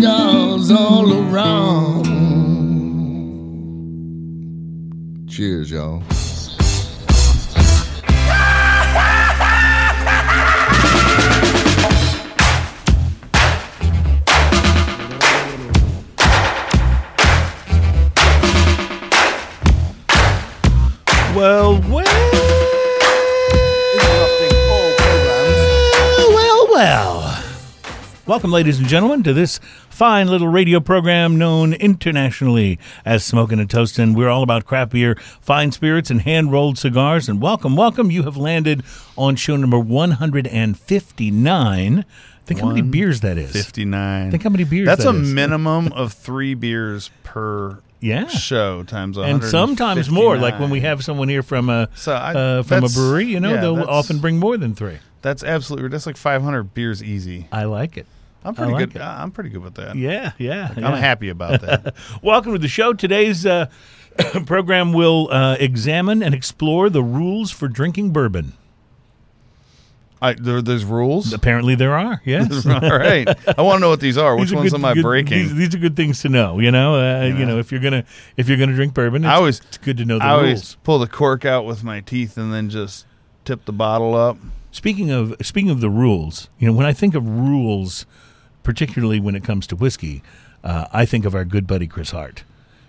cigars all around. Cheers, y'all. Welcome, ladies and gentlemen, to this fine little radio program known internationally as Smoking and Toasting. We're all about craft beer, fine spirits, and hand rolled cigars. And welcome, welcome. You have landed on show number 159. Think how many beers that is. 59. Think how many beers That's that a is. minimum of three beers per Yeah. show times and sometimes more. Like when we have someone here from a So I- uh, from a brewery, you know, yeah, they'll often bring more than three. That's absolutely that's like 500 beers easy. I like it. I'm pretty like good. it. I'm pretty good with that. Yeah, yeah. I'm happy about that. Welcome to the show. Today's uh, program will uh, examine and explore the rules for drinking bourbon. I, there, there's rules. Apparently, there are. Yes. All right. I want to know what these are. Which These are ones good- am I good- breaking? These, these are good things to know. You know, uh, you know, if you're gonna if you're gonna drink bourbon, it's, I always- it's good to know the I always pull the cork out with my teeth and then just tip the bottle up. Speaking of speaking of the rules, you know, when I think of rules, particularly when it comes to whiskey, uh, I think of our good buddy Chris Hart,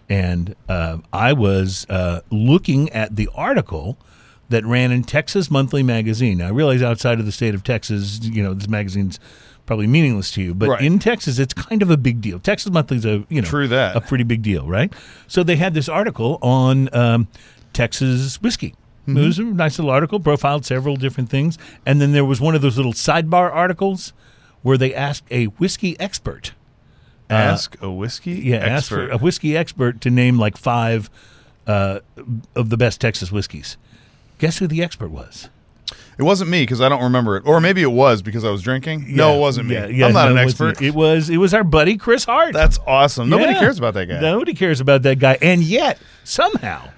and uh, I was uh, looking at the article that ran in Texas Monthly Magazine. Now, I realize outside of the state of Texas, you know, this magazine's probably meaningless to you, but Right. in Texas, it's kind of a big deal. Texas Monthly's a you know True that. a pretty big deal, right? So they had this article on um, Texas whiskey. It was a nice little article, profiled several different things, and then there was one of those little sidebar articles where they asked a whiskey expert, Ask a whiskey Uh, yeah, expert. a whiskey expert to name like five uh, of the best Texas whiskeys. Guess who the expert was? It wasn't me because I don't remember it, or maybe it was because I was drinking. no, it wasn't me. yeah, yeah, I'm not no, an expert. It was it was our buddy Chris Hart. That's awesome. Nobody Yeah. cares about that guy. Nobody cares about that guy, and yet somehow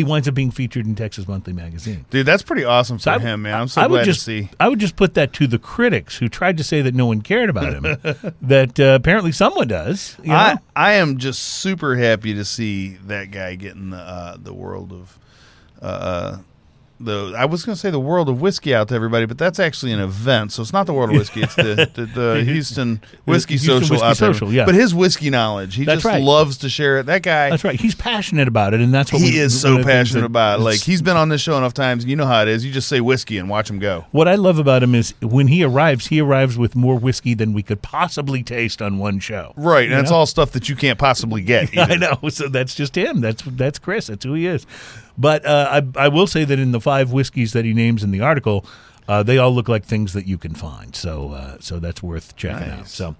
he winds up being featured in Texas Monthly Magazine. Dude, that's pretty awesome for I- him, man. I'm so I would glad just, to see. I would just put that to the critics who tried to say that no one cared about him. that uh, apparently someone does. You know? I, I am just super happy to see that guy getting the uh, the world of uh, the I was going to say the world of whiskey out to everybody, but that's actually an event, so it's not the world of whiskey. It's the the, the Houston Whiskey Houston Social Whiskey out there. Social, yeah. But his whiskey knowledge, he That's just right. loves to share it. That guy, That's right. He's passionate about it, and that's what he we, is so of the things passionate about it. Like he's been on this show enough times. You know how it is. You just say whiskey and watch him go. What I love about him is when he arrives, he arrives with more whiskey than we could possibly taste on one show. Right, and You that's know? all stuff that you can't possibly get. I know. So that's just him. That's that's Chris. That's who he is. But uh, I I will say that in the five whiskeys that he names in the article, uh, they all look like things that you can find. So uh, so that's worth checking out. So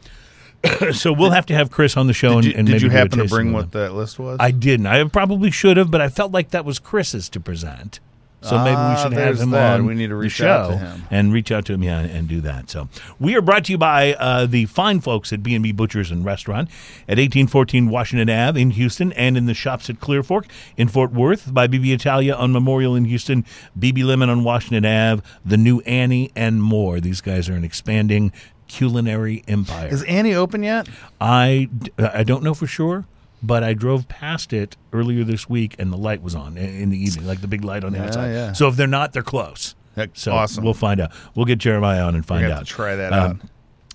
so we'll have to have Chris on the show Did and, you, and did you happen to bring what that list was? I didn't. I probably should have, but I felt like that was Chris's to present. So maybe we Ah, should have him that. on. We need to the reach out show to him. and reach out to him, yeah, and do that. So we are brought to you by uh, the fine folks at B and B Butchers and Restaurant at 1814 Washington Ave in Houston, and in the shops at Clear Fork in Fort Worth. By BB Italia on Memorial in Houston, BB Lemon on Washington Ave, the new Annie, and more. These guys are an expanding culinary empire. Is Annie open yet? I, I don't know for sure, but I drove past it earlier this week and the light was on in the evening, like the big light on the Yeah, outside. yeah. So if they're not, they're close. Heck, So awesome. we'll find out. We'll get Jeremiah on and find out. Um, try that out.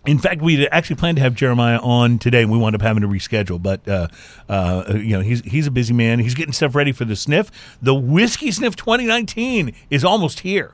In fact, we actually planned to have Jeremiah on today, and we wound up having to reschedule. But uh, uh, you know, he's he's a busy man. He's getting stuff ready for the sniff. The whiskey sniff 2019 is almost here.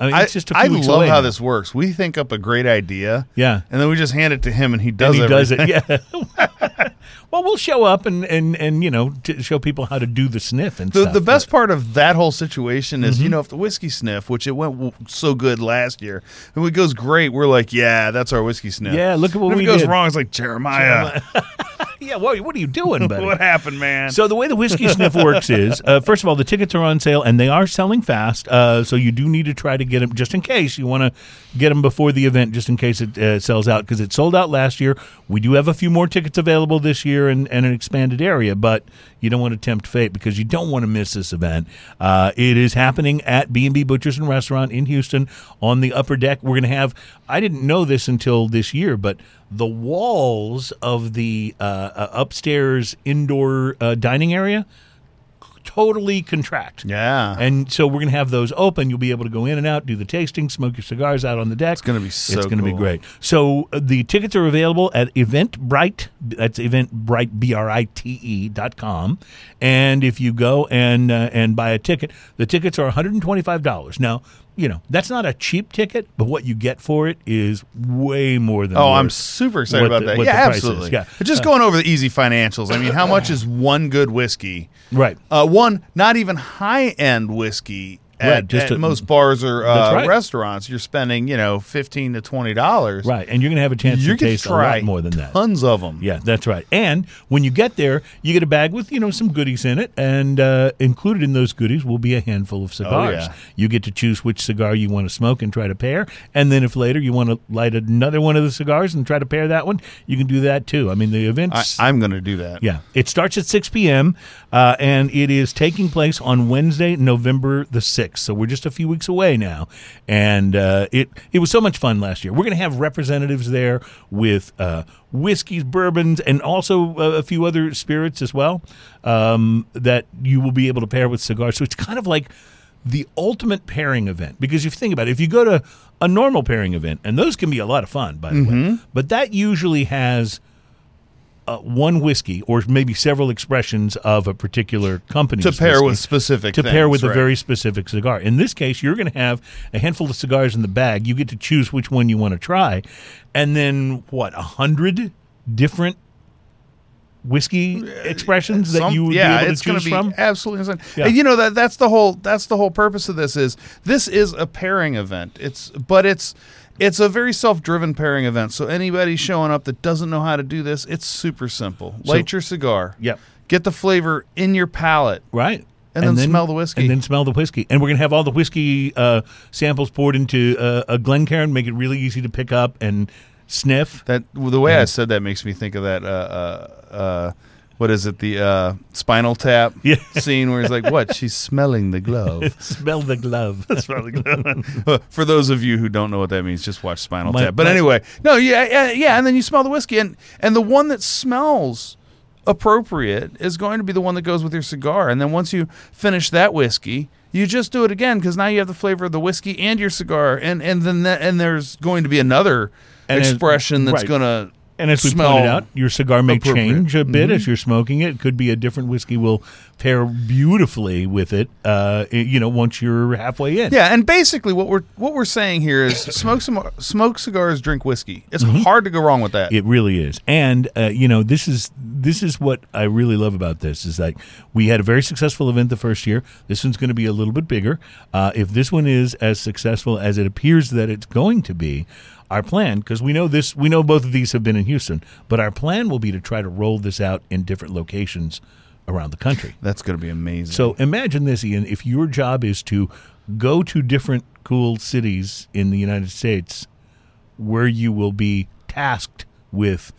I mean, it's just a few I weeks love away how now. this works. We think up a great idea, Yeah. and then we just hand it to him, and he does. and he does it. Yeah. well, we'll show up and and and you know to show people how to do the sniff and The, stuff. the best part of that whole situation is, Mm-hmm. you know, if the whiskey sniff, which it went w- so good last year, and it goes great, we're like, yeah, that's our whiskey sniff. Yeah, look at what And if we it goes did. wrong, it's like Jeremiah. yeah, what, what are you doing, buddy? what happened, man? So the way the whiskey sniff works is, uh, first of all, the tickets are on sale and they are selling fast. Uh, so you do need to try to get them just in case you want to get them before the event, just in case it uh, sells out because it sold out last year. We do have a few more tickets available this year and, and an expanded area, but you don't want to tempt fate because you don't want to miss this event. Uh, it is happening at B and B Butchers and Restaurant in Houston on the upper deck. We're going to have. I didn't know this until this year, but the walls of the uh, uh, upstairs indoor uh, dining area totally contract. yeah. And so we're going to have those open. You'll be able to go in and out, do the tasting, smoke your cigars out on the deck. It's gonna be so It's going to be great. So uh, the tickets are available at Eventbrite. That's Eventbrite, B-R-I-T-E E dot com. And if you go and uh, and buy a ticket, the tickets are $125. Now, you know, that's not a cheap ticket, but what you get for it is way more than Oh, I'm super excited about the- that. Yeah, the price is. absolutely. Yeah. Just going over the easy financials. I mean, how much is one good whiskey? Right. Uh, one not even high end whiskey. At, Right, just at most bars or uh, right. restaurants, you're spending you know fifteen to twenty dollars. Right. And you're going to have a chance You to taste try a lot more than that. Tons of them. Yeah, that's right. And when you get there, you get a bag with you know some goodies in it, and uh, included in those goodies will be a handful of cigars. Oh, yeah. You get to choose which cigar you want to smoke and try to pair, and then if later you want to light another one of the cigars and try to pair that one, you can do that too. I mean, the I, events. I'm going to do that. yeah, it starts at 6 p.m. Uh, and it is taking place on Wednesday, November the 6th. So we're just a few weeks away now, and uh, it it was so much fun last year. We're going to have representatives there with uh, whiskeys, bourbons, and also uh, a few other spirits as well um, that you will be able to pair with cigars. So it's kind of like the ultimate pairing event because if you think about it, if you go to a normal pairing event, and those can be a lot of fun, by the way, but that usually has uh, one whiskey or maybe several expressions of a particular company To pair with specific to pair things, with a very specific cigar. In this case, you're going to have a handful of cigars in the bag. You get to choose which one you want to try, and then what a hundred different whiskey expressions that Some- you would yeah, be able to choose be from. absolutely insane. Yeah. And you know that that's the whole that's the whole purpose of this is this is a pairing event. It's but it's it's a very self-driven pairing event. So anybody showing up that doesn't know how to do this, it's super simple. Light your cigar. Yep. Get the flavor in your palate. Right. And then smell the whiskey. And then smell the whiskey. And we're going to have all the whiskey uh, samples poured into uh, a Glencairn, make it really easy to pick up and sniff. That the way I said that makes me think of that. Uh, uh, uh, what is it? The uh, Spinal Tap Yeah. scene where he's like, "What? She's smelling the glove." smell the glove. Smell the glove." For those of you who don't know what that means, just watch Spinal My- Tap. But my- anyway, no, yeah, yeah, yeah, and then you smell the whiskey, and and the one that smells appropriate is going to be the one that goes with your cigar. And then once you finish that whiskey, you just do it again because now you have the flavor of the whiskey and your cigar, and and then that, and there's going to be another And expression that's right. going to And as we smell pointed out, your cigar may change a bit as you're smoking it. It could be a different whiskey will pair beautifully with it. Uh, you know, once you're halfway in. Yeah, and basically what we're what we're saying here is smoke some smoke cigars, drink whiskey. It's hard to go wrong with that. It really is, and uh, you know this is this is what I really love about this is that we had a very successful event the first year. This one's going to be a little bit bigger. Uh, if this one is as successful as it appears that it's going to be, our plan because we know this, we know both of these have been in Houston, but our plan will be to try to roll this out in different locations around the country. That's going to be amazing. So imagine this, Ian. If your job is to go to different cool cities in the United States where you will be tasked with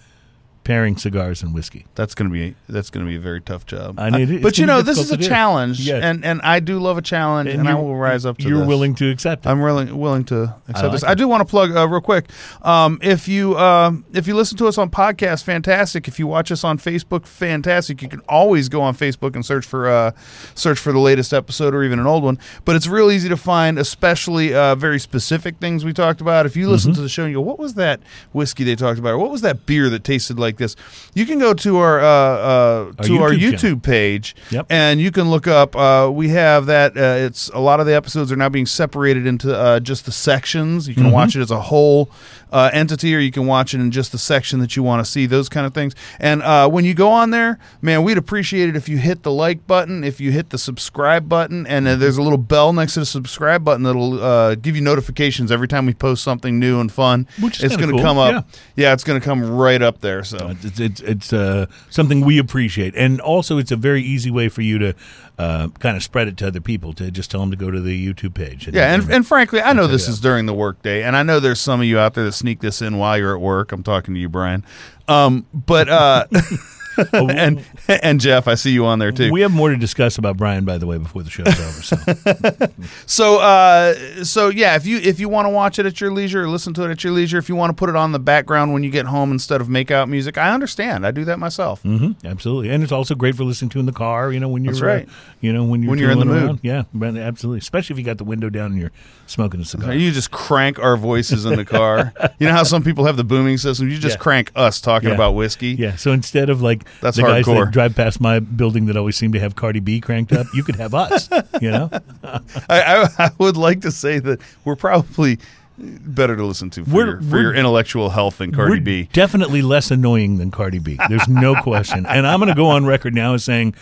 pairing cigars and whiskey. That's gonna be that's gonna be a very tough job. I mean, it- but you know, this is a difficult to do. challenge, Yes. and and I do love a challenge, and, I will rise up to it. You're this. willing to accept it. I'm willing willing to accept like this. it. I do want to plug uh, real quick. Um, if you um, if you listen to us on podcast, fantastic. If you watch us on Facebook, fantastic. You can always go on Facebook and search for uh, search for the latest episode or even an old one. But it's real easy to find, especially uh, very specific things we talked about. If you listen Mm-hmm. to the show and you go, "What was that whiskey they talked about? Or what was that beer that tasted like this?" You can go to our uh, uh, to our YouTube YouTube channel. page, Yep. and you can look up. Uh, we have that. Uh, it's a lot of the episodes are now being separated into uh, just the sections. You can watch it as a whole. Uh, entity, or you can watch it in just the section that you want to see. Those kind of things. And uh, when you go on there, man, we'd appreciate it if you hit the like button, if you hit the subscribe button, and uh, there's a little bell next to the subscribe button that'll uh, give you notifications every time we post something new and fun. Which is it's going to cool, come up. Yeah. it's going to come right up there. So It's it's, it's uh, something we appreciate, and also it's a very easy way for you to uh, kind of spread it to other people. To just tell them to go to the YouTube page. Yeah, and, and frankly, I know this is during the workday, and I know there's some of you out there that sneak this in while you're at work. I'm talking to you, Brian. Um, but uh, and and Jeff, I see you on there too. we have more to discuss about Brian, by the way, before the show's over. So So uh, so yeah, if you if you want to watch it at your leisure, or listen to it at your leisure, if you want to put it on the background when you get home instead of make out music, I understand. I do that myself. hmm absolutely, and it's also great for listening to in the car. You know, when you're That's right. uh, you know when you're When you're in the tooling mood. around. Yeah, absolutely, especially if you got the window down and you're smoking a cigar. You just crank our voices in the car. you know how some people have the booming system. You just Yeah. crank us talking Yeah. about whiskey. Yeah, so instead of like That's the guys hardcore. that drive past my building that always seem to have Cardi B cranked up, you could have us. You know, I, I, I would like to say that we're probably better to listen to for, We're- your, for your intellectual health than Cardi we're B. definitely less annoying than Cardi B. There's no question. And I'm going to go on record now as saying,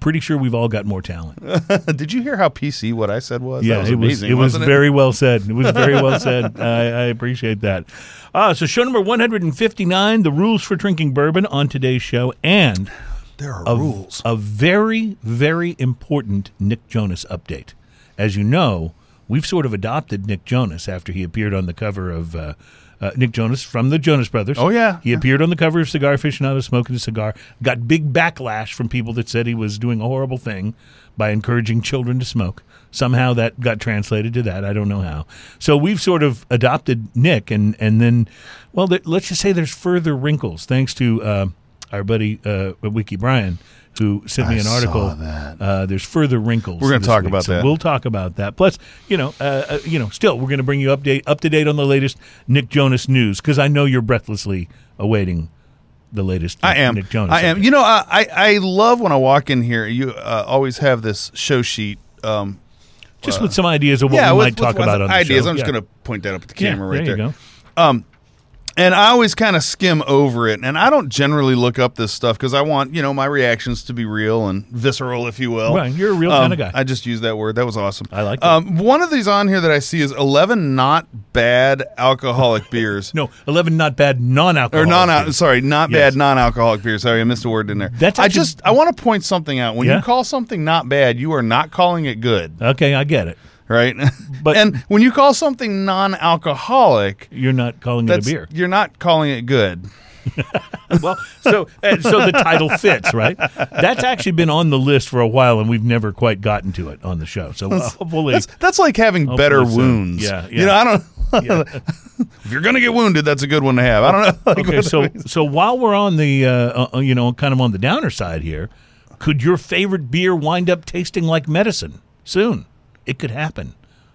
pretty sure we've all got more talent. Did you hear how PC what I said was? yeah, was it was amazing. it was wasn't very well said. It was very well said. I, I appreciate that. Uh, so show number 159, the rules for drinking bourbon on today's show, and There are a, rules. a very, very important Nick Jonas update. As you know, we've sort of adopted Nick Jonas after he appeared on the cover of uh, uh, Nick Jonas from the Jonas Brothers. Oh, yeah. he appeared on the cover of Cigar Aficionado smoking a cigar. Got big backlash from people that said he was doing a horrible thing by encouraging children to smoke. Somehow that got translated to that. I don't know how. So we've sort of adopted Nick, and and then, well, there, let's just say there's further wrinkles thanks to uh, our buddy uh, Wiki Brian, who sent me I an saw article. that. Uh, there's further wrinkles. We're gonna talk week, about so that. We'll talk about that. Plus, you know, uh, uh, you know, still we're going to bring you update up to date on the latest Nick Jonas news because I know you're breathlessly awaiting the latest. I am. Nick Jonas. I am. You know, I, I, I love when I walk in here. You uh, always have this show sheet. Um, just with some ideas of what yeah, we with, might talk with about on the ideas. show. I'm just going to point that up at the Yeah, camera right there there. you go. And I always kind of skim over it, and I don't generally look up this stuff because I want you know my reactions to be real and visceral, if you will. Right, you're a real Um, kinda guy. I just used that word. That was awesome. I like. Um, one of these on here that I see is eleven not bad alcoholic beers. No, eleven not bad non-alcoholic. Or non beers. sorry, not Yes. bad non-alcoholic beers. Sorry, I missed a word in there. That's I just I want to point something out. When Yeah? you call something not bad, you are not calling it good, Okay, I get it. Right? But- and when you call something non-alcoholic, You're not calling it a beer. you're not calling it good. well, so uh, so the title fits, right? That's actually been on the list for a while, and we've never quite gotten to it on the show. So uh, hopefully, That's that's like having better so. wounds. Yeah, You know, I don't. if you're gonna get wounded, that's a good one to have. I don't know. Like, okay. So so while we're on the uh, uh, you know kind of on the downer side here, could your favorite beer wind up tasting like medicine soon? It could happen.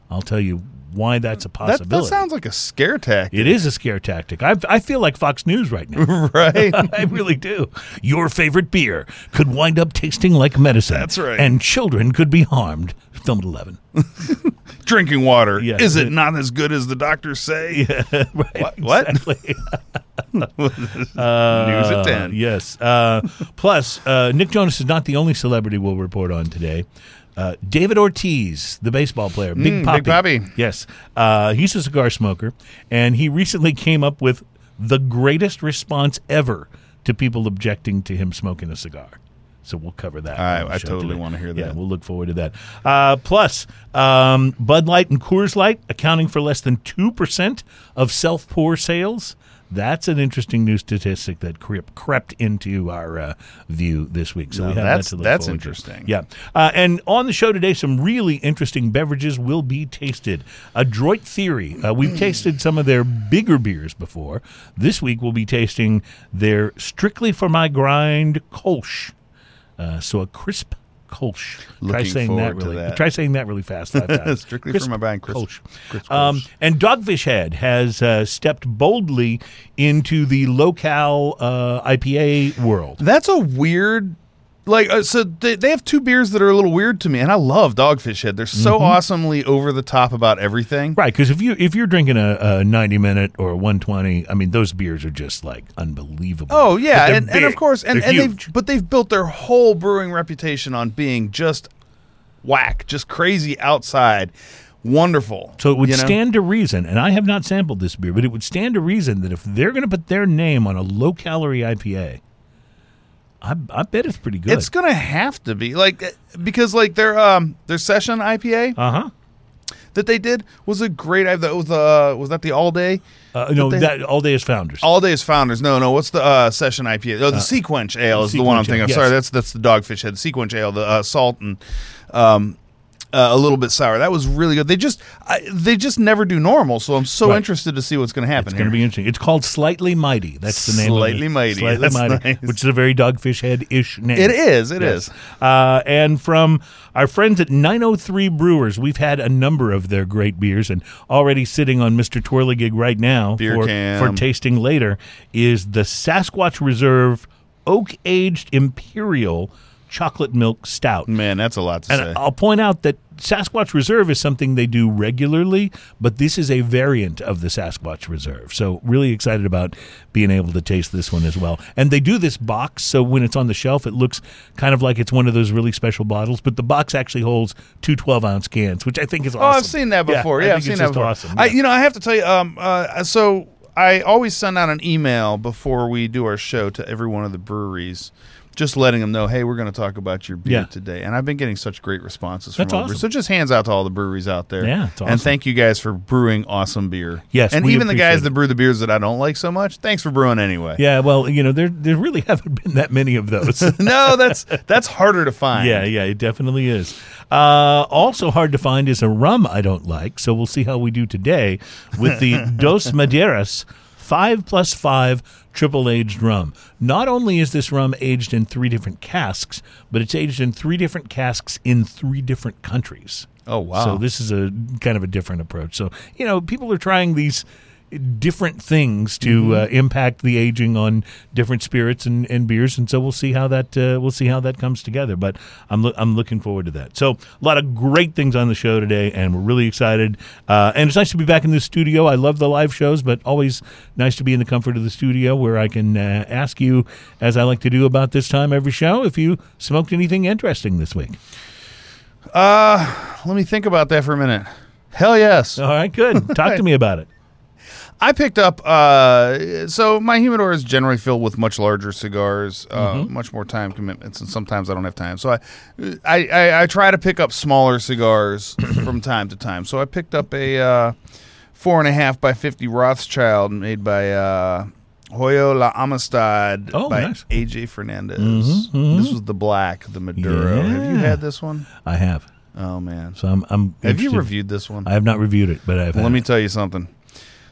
I'll tell you why that's a possibility. that sounds like a scare tactic, it is a scare tactic. I, I feel like Fox News right now. right? I really do. Your favorite beer could wind up tasting like medicine. That's right. And children could be harmed. Film at 11. Drinking water Yeah. is it not as good as the doctors say? right. What? Exactly. News at ten. yes. Uh, plus, uh, Nick Jonas is not the only celebrity we'll report on today. Uh, David Ortiz, the baseball player, Big Mm, Papi. Big Papi. Yes. Uh, he's a cigar smoker, and he recently came up with the greatest response ever to people objecting to him smoking a cigar. So we'll cover that. I- I totally today. wanna hear that. Yeah, we'll look forward to that. Uh, plus, um, Bud Light and Coors Light accounting for less than 2% of self pour sales. That's an interesting new statistic that crept, crept into our uh, view this week. So Now we have that's- that to look that's forward to. interesting. Yeah. Uh, and on the show today, some really interesting beverages will be tasted. Adroit Theory. Uh, we've tasted some of their bigger beers before. This week, we'll be tasting their Strictly for My Grind Kolsch. Uh, so a crisp Kolsch. try saying that really. that. Try saying that really fast. Five times. Strictly for My Grind crisp- Kolsch. crisp Um, and Dogfish Head has uh, stepped boldly into the low-cal uh, IPA world. That's a weird like uh, so they, they have two beers that are a little weird to me, and I love Dogfish Head. They're so Mm-hmm. awesomely over the top about everything. Right, because if you if you're drinking a, a 90 minute or a 120, I mean those beers are just like unbelievable. Oh yeah, and, and of course, and, They're and huge. they've but they've built their whole brewing reputation on being just whack, just crazy outside, wonderful. So it would you know? stand to reason, and I have not sampled this beer, but it would stand to reason that if they're going to put their name on a low calorie IPA, I, I bet it's pretty good. It's gonna have to be like uh, because like their um their session IPA uh huh. that they did was a great. I that was uh was that the all day Uh, no, they- that all day is founders. all day is founders. No, no. What's the uh, session IPA? Oh, the SeaQuench Ale is the one I'm thinking of. Ale, Sorry, that's that's the Dogfish Head SeaQuench Ale. The uh, salt and um, uh, a little bit sour. That was really good. They just I, they just never do normal. So I'm so Right. interested to see what's going to happen. It's going to be interesting. It's called Slightly Mighty. That's the name. Slightly of it. Mighty. Slightly That's Mighty, nice. which is a very Dogfish Head ish name. It is. It Yes. is. Uh, and from our friends at 903 Brewers, we've had a number of their great beers, and already sitting on Mr. Twirligig right now Beer for, cam. for tasting later is the Sasquatch Reserve Oak Aged Imperial Chocolate Milk Stout. Man, that's a lot to And say. I'll point out that Sasquatch Reserve is something they do regularly, but this is a variant of the Sasquatch Reserve. So, really excited about being able to taste this one as well. And they do this box, so when it's on the shelf, it looks kind of like it's one of those really special bottles, but the box actually holds two 12 ounce cans, which I think is Oh, awesome. I've seen that before. I Yeah, I've seen that before. awesome. I, you know, I have to tell you. Um, uh, so I always send out an email before we do our show to every one of the breweries, just letting them know, hey, we're going to talk about your beer Yeah. today. And I've been getting such great responses That's from the awesome. breweries. So just hands out to all the breweries out there. Yeah, it's And thank you guys for brewing awesome beer. Yes, and even the guys it. that brew the beers that I don't like so much. Thanks for brewing anyway. yeah, well, you know, there, there really haven't been that many of those. no, that's that's harder to find. Yeah, yeah, it definitely is. Uh, also hard to find is a rum I don't like, so we'll see how we do today with the Dos Maderas five plus five triple aged rum. Not only is this rum aged in three different casks, but it's aged in three different casks in three different countries. Oh wow. So this is a kind of a different approach. So you know, people are trying these different things to Mm-hmm. uh, impact the aging on different spirits and, and beers, and so we'll see how that uh, we'll see how that comes together. But I'm loo- I'm looking forward to that. So a lot of great things on the show today, and we're really excited. Uh, and it's nice to be back in the studio. I love the live shows, but always nice to be in the comfort of the studio where I can uh, ask you, as I like to do about this time every show, if you smoked anything interesting this week. uh, let me think about that for a minute. Hell yes. All right, good. Talk to me about it. I picked up. Uh, so my humidor is generally filled with much larger cigars, uh, Mm-hmm. much more time commitments, and sometimes I don't have time. So I, I, I, I try to pick up smaller cigars from time to time. So I picked up a uh, four and a half by fifty Rothschild made by uh, Hoyo La Amistad Oh, by nice. AJ Fernandez. Mhm, mhm. This was the black, the Maduro. Have you had this one? I have. Oh man, So I'm. I'm have you reviewed this one? I have not reviewed it, but I've. Well, let me it. tell you something.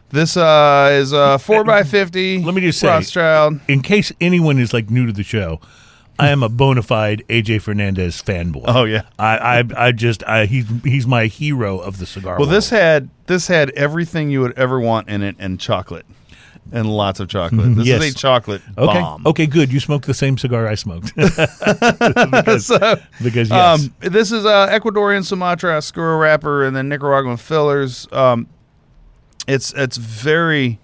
This uh, is a four by fifty. Let me just say- Rothschild. in case anyone is like new to the show, I am a bona fide AJ Fernandez fanboy. Oh yeah. I, I, I just, I, he's, he's my hero of the cigar. Well, this had this had everything you would ever want in it, and chocolate, and lots of chocolate. This Yes. is a chocolate okay, bomb. okay, good. You smoked the same cigar I smoked because, So, because yes, um, this is uh, Ecuadorian Sumatra Oscuro wrapper, and then Nicaraguan fillers. Um, it's it's very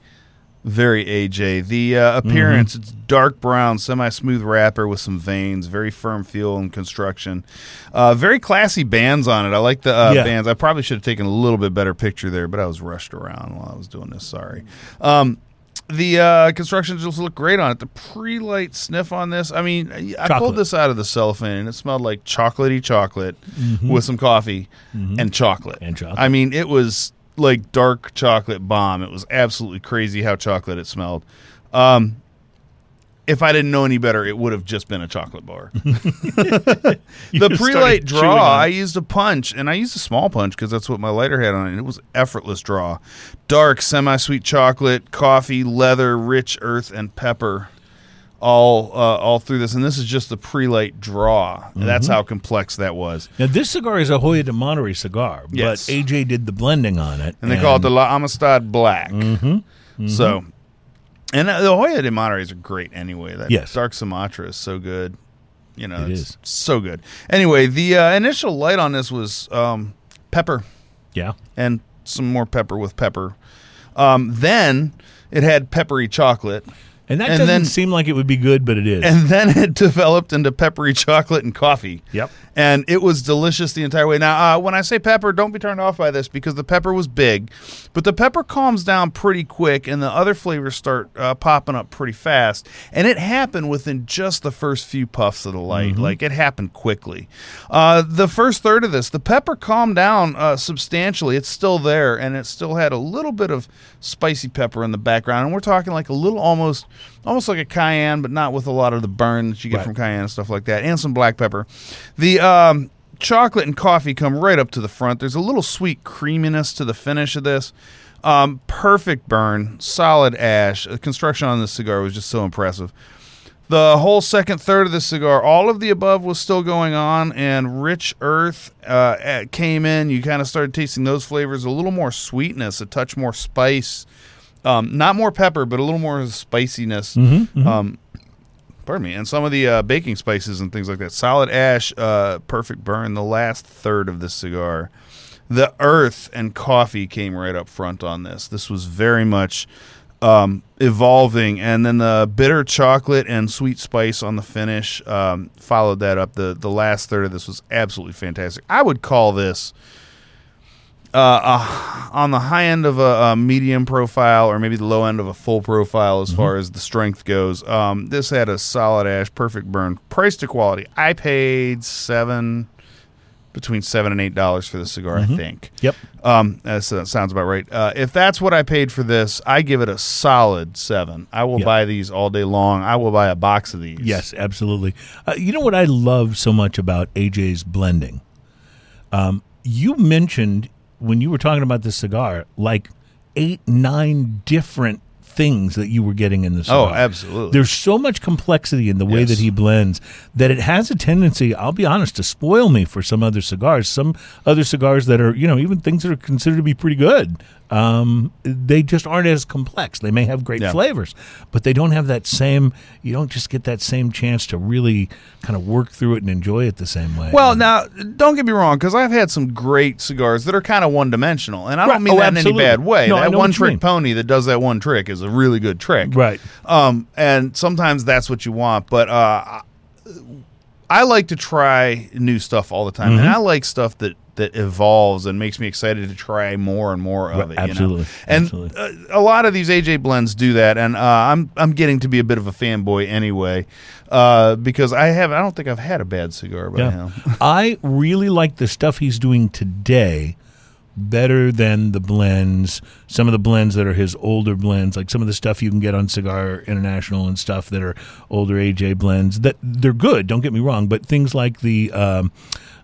very AJ. The uh, appearance it's dark brown, semi smooth wrapper with some veins, very firm feel and construction. Uh, very classy bands on it. I like the uh, Yeah. bands. I probably should have taken a little bit better picture there, but I was rushed around while I was doing this. Sorry. Um, the uh, construction just looked great on it. The pre-light sniff on this. I mean, I Chocolate. pulled this out of the cellophane and it smelled like chocolatey chocolate with some coffee and chocolate. And chocolate. I mean, it was like dark chocolate bomb. It was absolutely crazy how chocolate it smelled. Um, if I didn't know any better, it would have just been a chocolate bar. The started pre-light draw, I used a punch, and I used a small punch because that's what my lighter had on it. and It was effortless draw, dark, semi-sweet chocolate, coffee, leather, rich earth, and pepper, all uh, all through this. And this is just the pre-light draw. That's Mm-hmm. how complex that was. now this cigar is a Hoyo de Monterrey cigar, Yes. but AJ did the blending on it, And they call it the La Amistad Black. Mm-hmm. So, and uh, the Hoyo de Monterrey's are great anyway. That Yes. dark Sumatra is so good. You know, It it's is. so good. Anyway, the uh, initial light on this was um, pepper Yeah. and some more pepper with pepper. Um, then it had peppery chocolate, And that And doesn't then- seem like it would be good, but it is. and then it developed into peppery chocolate and coffee. Yep. And it was delicious the entire way. Now, uh, when I say pepper, don't be turned off by this because the pepper was big, but the pepper calms down pretty quick, and the other flavors start uh, popping up pretty fast. And it happened within just the first few puffs of the light. Like it happened quickly. Uh, the first third of this, the pepper calmed down uh, substantially. It's still there, and it still had a little bit of spicy pepper in the background. And we're talking like a little almost, almost like a cayenne, but not with a lot of the burn that you get Right. from cayenne and stuff like that, and some black pepper. The um, chocolate and coffee come right up to the front. There's a little sweet creaminess to the finish of this. Um, perfect burn, solid ash. The construction on this cigar was just so impressive. The whole second third of the cigar, all of the above was still going on, and rich earth uh, came in. You kind of started tasting those flavors, a little more sweetness, a touch more spice, um, not more pepper, but a little more spiciness. Um, pardon me, and some of the uh, baking spices and things like that. Solid ash, uh, perfect burn. The last third of this cigar, the earth and coffee came right up front on this. This was very much um, evolving, and then the bitter chocolate and sweet spice on the finish um, followed that up. the The last third of this was absolutely fantastic. I would call this. Uh, uh, on the high end of a, a medium profile, or maybe the low end of a full profile, as far as the strength goes, um, this had a solid ash, perfect burn, price to quality. I paid seven, between seven and eight dollars for the cigar. I think. Yep. Um, that sounds about right. Uh, if that's what I paid for this, I give it a solid seven. I will Yeah. buy these all day long. I will buy a box of these. Yes, absolutely. Uh, you know what I love so much about AJ's blending? Um, you mentioned when you were talking about this cigar, like eight, nine different things that you were getting in the Oh, absolutely. There's so much complexity in the way Yes. that he blends that it has a tendency, I'll be honest, to spoil me for some other cigars. Some other cigars that are, you know, even things that are considered to be pretty good, um, they just aren't as complex. They may have great Yeah. flavors, but they don't have that same, you don't just get that same chance to really kind of work through it and enjoy it the same way. Well, now don't get me wrong, because I've had some great cigars that are kind of one dimensional, and I don't mean Oh, that in any bad way. No, that one trick pony that does that one trick is a really good trick, right. Um, and sometimes that's what you want, but uh, I like to try new stuff all the time, and Mm-hmm. I like stuff that that evolves and makes me excited to try more and more of it. you know? absolutely, and absolutely. Uh, a lot of these AJ blends do that, and uh, I'm I'm getting to be a bit of a fanboy anyway, uh, because I have I don't think I've had a bad cigar by Yeah. now. I really like the stuff he's doing today better than the blends, some of the blends that are his older blends, like some of the stuff you can get on Cigar International and stuff that are older AJ blends. That they're good, don't get me wrong, but things like the um,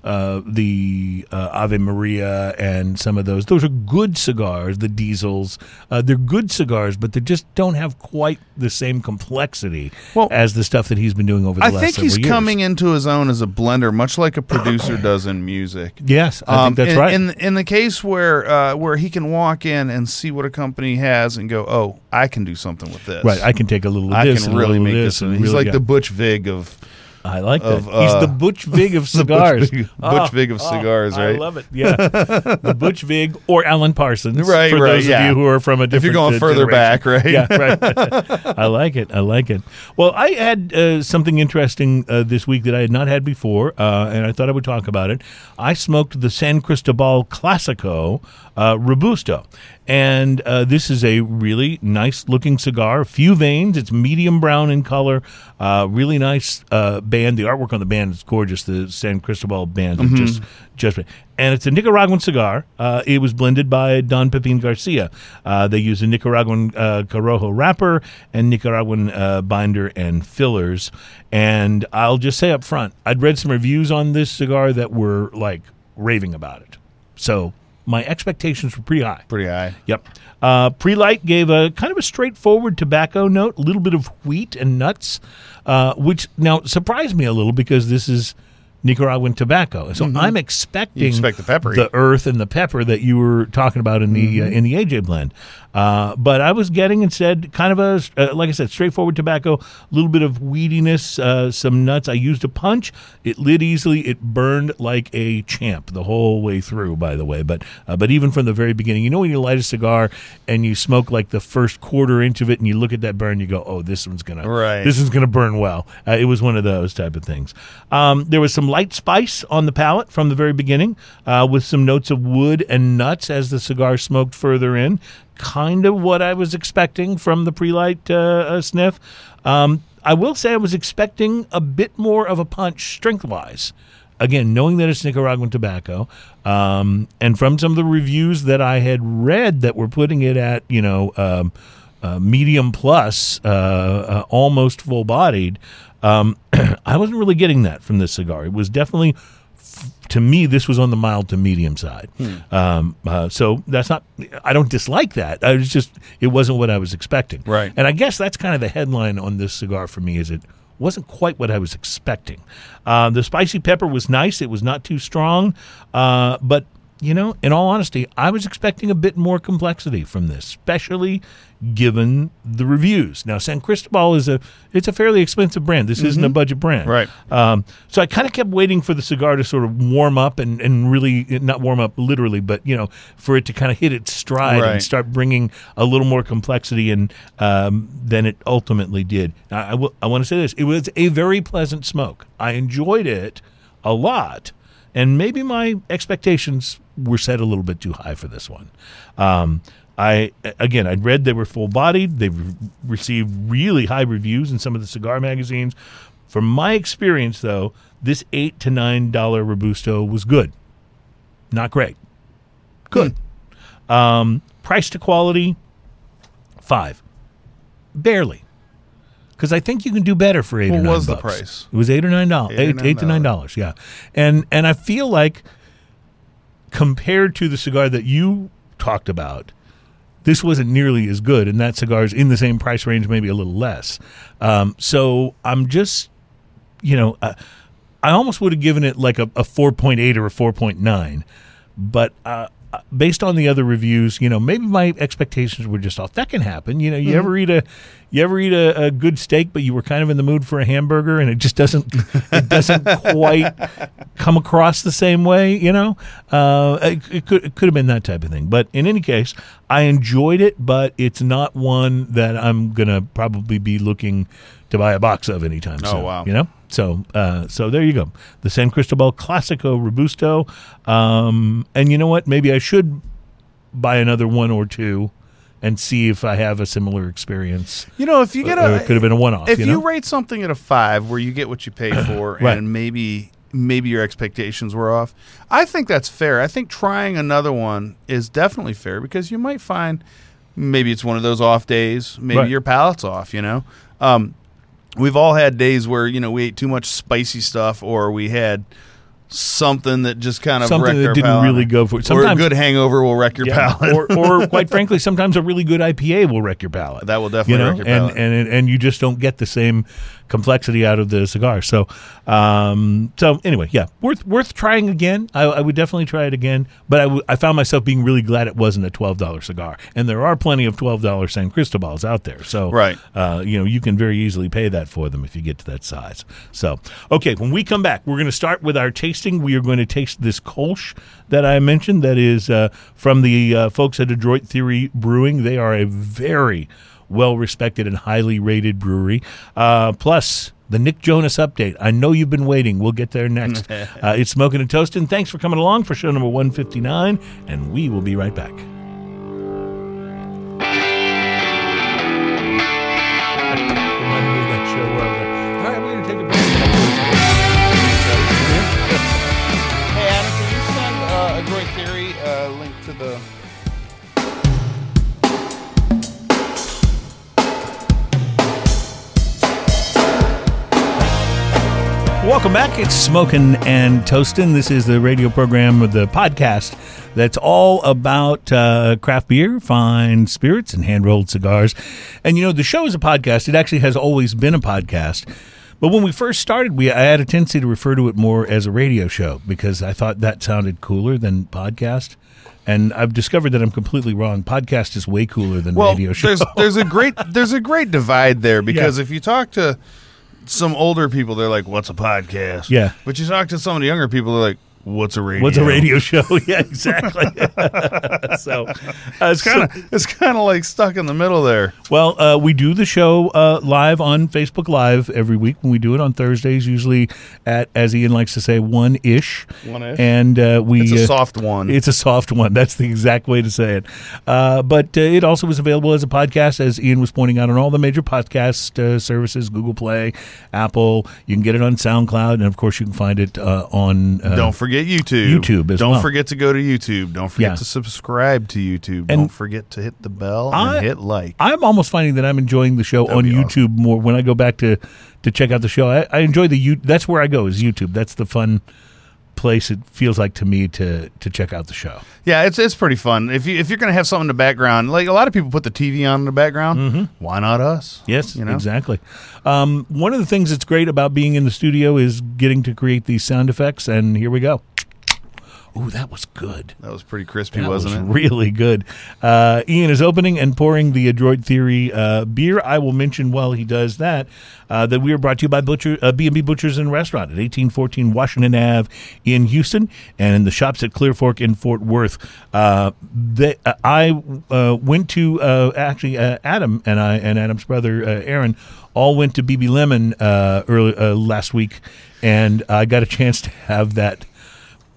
uh, the uh, Ave Maria and some of those, those are good cigars. The diesels, uh, they're good cigars, but they just don't have quite the same complexity Well, as the stuff that he's been doing over the I last think he's years. coming into his own as a blender, much like a producer does in music. Yes, I think that's in, right. In in the case where uh, where he can walk in and see what a company has and go, oh, I can do something with this. Right, I can take a little of I this can and a really make this. this. and He's really like get- the Butch Vig of I like that. He's uh, the Butch Vig of cigars. Butch Vig, Oh, Butch Vig of oh, cigars, I right? love it. Yeah, the Butch Vig or Alan Parsons. Right, For right, those yeah. of you who are from a different, If you're going uh, further back, right? Yeah, right. I like it. I like it. Well, I had uh, something interesting uh, this week that I had not had before, uh, and I thought I would talk about it. I smoked the San Cristobal Classico uh, Robusto. And uh, this is a really nice looking cigar. A few veins. It's medium brown in color. Uh, really nice uh, band. The artwork on the band is gorgeous. The San Cristobal band is just just and it's a Nicaraguan cigar. Uh, it was blended by Don Pepin Garcia. Uh, they use a Nicaraguan uh, Corojo wrapper and Nicaraguan uh, binder and fillers. And I'll just say up front, I'd read some reviews on this cigar that were like raving about it. So my expectations were pretty high. Pretty high. Yep. Uh, Prelight gave a kind of a straightforward tobacco note, a little bit of wheat and nuts, uh, which now surprised me a little because this is Nicaraguan tobacco. So I'm expecting Mm-hmm. You expect the peppery. the earth and the pepper that you were talking about in the uh, in the AJ blend. Uh, but I was getting instead kind of a uh, like I said, straightforward tobacco, a little bit of weediness, uh, some nuts. I used a punch. It lit easily. It burned like a champ the whole way through. By the way, but uh, but even from the very beginning, you know when you light a cigar and you smoke like the first quarter inch of it, and you look at that burn, you go, oh, this one's gonna Right. This is gonna burn well. Uh, it was one of those type of things. Um, there was some light spice on the palate from the very beginning, uh, with some notes of wood and nuts as the cigar smoked further in. Kind of what I was expecting from the pre-light uh, uh, sniff. Um, I will say I was expecting a bit more of a punch strength-wise. Again, knowing that it's Nicaraguan tobacco, um, and from some of the reviews that I had read that were putting it at, you know, um, uh, medium plus, uh, uh, almost full bodied, um, I wasn't really getting that from this cigar. It was definitely, f- to me, this was on the mild to medium side. Um, uh, so that's not, I don't dislike that. I was just, it wasn't what I was expecting. Right. And I guess that's kind of the headline on this cigar for me is it wasn't quite what I was expecting. Uh, the spicy pepper was nice. It was not too strong. Uh, but, you know, in all honesty, I was expecting a bit more complexity from this, especially given the reviews. Now, San Cristobal is a it's a fairly expensive brand. This isn't a budget brand. Right. Um, so I kind of kept waiting for the cigar to sort of warm up and, and really not warm up literally, but you know, for it to kind of hit its stride Right. and start bringing a little more complexity and um, than it ultimately did. Now, I will- I want to say this: it was a very pleasant smoke. I enjoyed it a lot, and maybe my expectations were set a little bit too high for this one. Um, I again, I'd read they were full bodied. They've received really high reviews in some of the cigar magazines. From my experience, though, this eight to nine dollar robusto was good, not great, good. Um, price to quality, five, barely, because I think you can do better for eight What or nine. was the bucks. price? It was eight or nine dollars. Eight Eight, eight to nine $9. Yeah, and and I feel like compared to the cigar that you talked about, this wasn't nearly as good, and that cigar's in the same price range, maybe a little less. Um, so I'm just, you know, uh, I almost would have given it like a, a 4.8 or a 4.9, but uh, based on the other reviews, you know, maybe my expectations were just off. That can happen. You know, you ever eat a you ever eat a, a good steak, but you were kind of in the mood for a hamburger, and it just doesn't it doesn't quite come across the same way. You know, uh, it, it could it could have been that type of thing. But in any case, I enjoyed it, but it's not one that I'm gonna probably be looking to buy a box of anytime Oh, soon. wow. You know. So, uh, so there you go. The San Cristobal Classico Robusto. Um, and you know what? Maybe I should buy another one or two and see if I have a similar experience. You know, if you get Or a, it could have been a one-off, If you you, rate something at a five, where you get what you pay for, Right. and maybe maybe your expectations were off, I think that's fair. I think trying another one is definitely fair because you might find maybe it's one of those off days. Maybe Right. your palate's off. You know, um, we've all had days where you know we ate too much spicy stuff, or we had something that just kind of Something wrecked that our didn't palate. really go for it. or a good hangover will wreck your Yeah. palate. or, or quite frankly, sometimes a really good IPA will wreck your palate. That will definitely you know, wreck your and, palate. and and you just don't get the same complexity out of the cigar. So, um, so anyway, yeah, worth worth trying again. I, I would definitely try it again. But I, w- I found myself being really glad it wasn't a twelve dollar cigar, and there are plenty of twelve dollar San Cristobals out there. So, Right. uh, you know, you can very easily pay that for them if you get to that size. So, okay, when we come back, we're going to start with our tasting. We are going to taste this Kolsch that I mentioned that is uh, from the uh, folks at Adroit Theory Brewing. They are a very well respected and highly rated brewery. Uh, plus, the Nick Jonas update. I know you've been waiting. We'll get there next. uh, it's Smoking and Toasting. Thanks for coming along for show number 159, and we will be right back. Welcome back. It's Smoking and Toasting. This is the radio program of the podcast that's all about uh, craft beer, fine spirits, and hand rolled cigars. And you know, the show is a podcast. It actually has always been a podcast. But when we first started, we I had a tendency to refer to it more as a radio show because I thought that sounded cooler than podcast. And I've discovered that I'm completely wrong. Podcast is way cooler than well, radio show. there's there's a great there's a great divide there because Yeah. if you talk to some older people, they're like, "What's a podcast?" Yeah. But you talk to some of the younger people, they're like, "What's a radio?" What's a radio show? yeah, exactly. so, uh, It's kind of it's kind of like stuck in the middle there. Well, uh, we do the show uh, live on Facebook Live every week. When we do it on Thursdays, usually at, as Ian likes to say, one ish. One-ish. And uh, we It's a uh, soft one. It's a soft one. That's the exact way to say it. Uh, but uh, it also is available as a podcast, as Ian was pointing out, on all the major podcast uh, services: Google Play, Apple. You can get it on SoundCloud, and of course, you can find it uh, on. Uh, Don't forget YouTube. YouTube as Don't well. forget to go to YouTube. Don't forget Yeah. to subscribe to YouTube. Don't forget to hit the bell I- and hit like. I'm almost finding that I'm enjoying the show on be YouTube more when I go back to to check out the show. I, I enjoy the you. That's where I go is YouTube. That's the fun place it feels like to me to to check out the show. Yeah, it's it's pretty fun. If you if you're gonna have something in the background, like a lot of people put the TV on in the background. mm-hmm. Why not us? Yes, you know. exactly. Um, one of the things that's great about being in the studio is getting to create these sound effects, and here we go. Ooh, that was good. That was pretty crispy, That wasn't was it? really good. Uh, Ian is opening and pouring the Adroit Theory uh, beer. I will mention while he does that uh, that we are brought to you by Butcher uh, B&B Butchers and Restaurant at 1814 Washington Ave in Houston and in the shops at Clear Fork in Fort Worth. Uh, they, uh, I uh, went to uh, actually uh, Adam and I and Adam's brother uh, Aaron all went to BB Lemon uh, early uh, last week, and I got a chance to have that.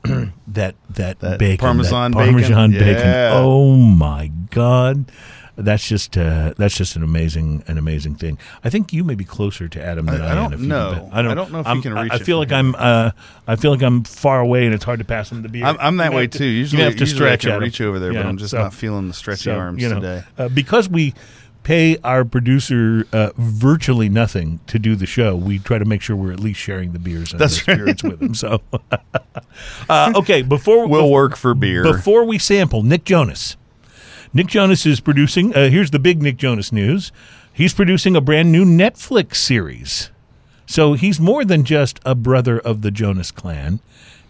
that that, That bacon, Parmesan that bacon? Parmesan bacon. Yeah. Oh my god, that's just uh, that's just an amazing an amazing thing. I think you may be closer to Adam than I- I, I am. don't if you know. I don't. I don't know if you I'm- can reach I feel like. I'm. Uh, I feel like I'm far away, and it's hard to pass him the beer. I'm, I'm that way to- too. Usually, may have to usually I stretch can at reach over there, Yeah, but I'm just so- not feeling the stretchy so, arms you know, today. uh, because we pay our producer uh, virtually nothing to do the show. We try to make sure we're at least sharing the beers and That's the spirits with him. So, uh, okay, before we'll work for beer. before we sample, Nick Jonas. Nick Jonas is producing. Uh, here's the big Nick Jonas news. He's producing a brand new Netflix series. So he's more than just a brother of the Jonas clan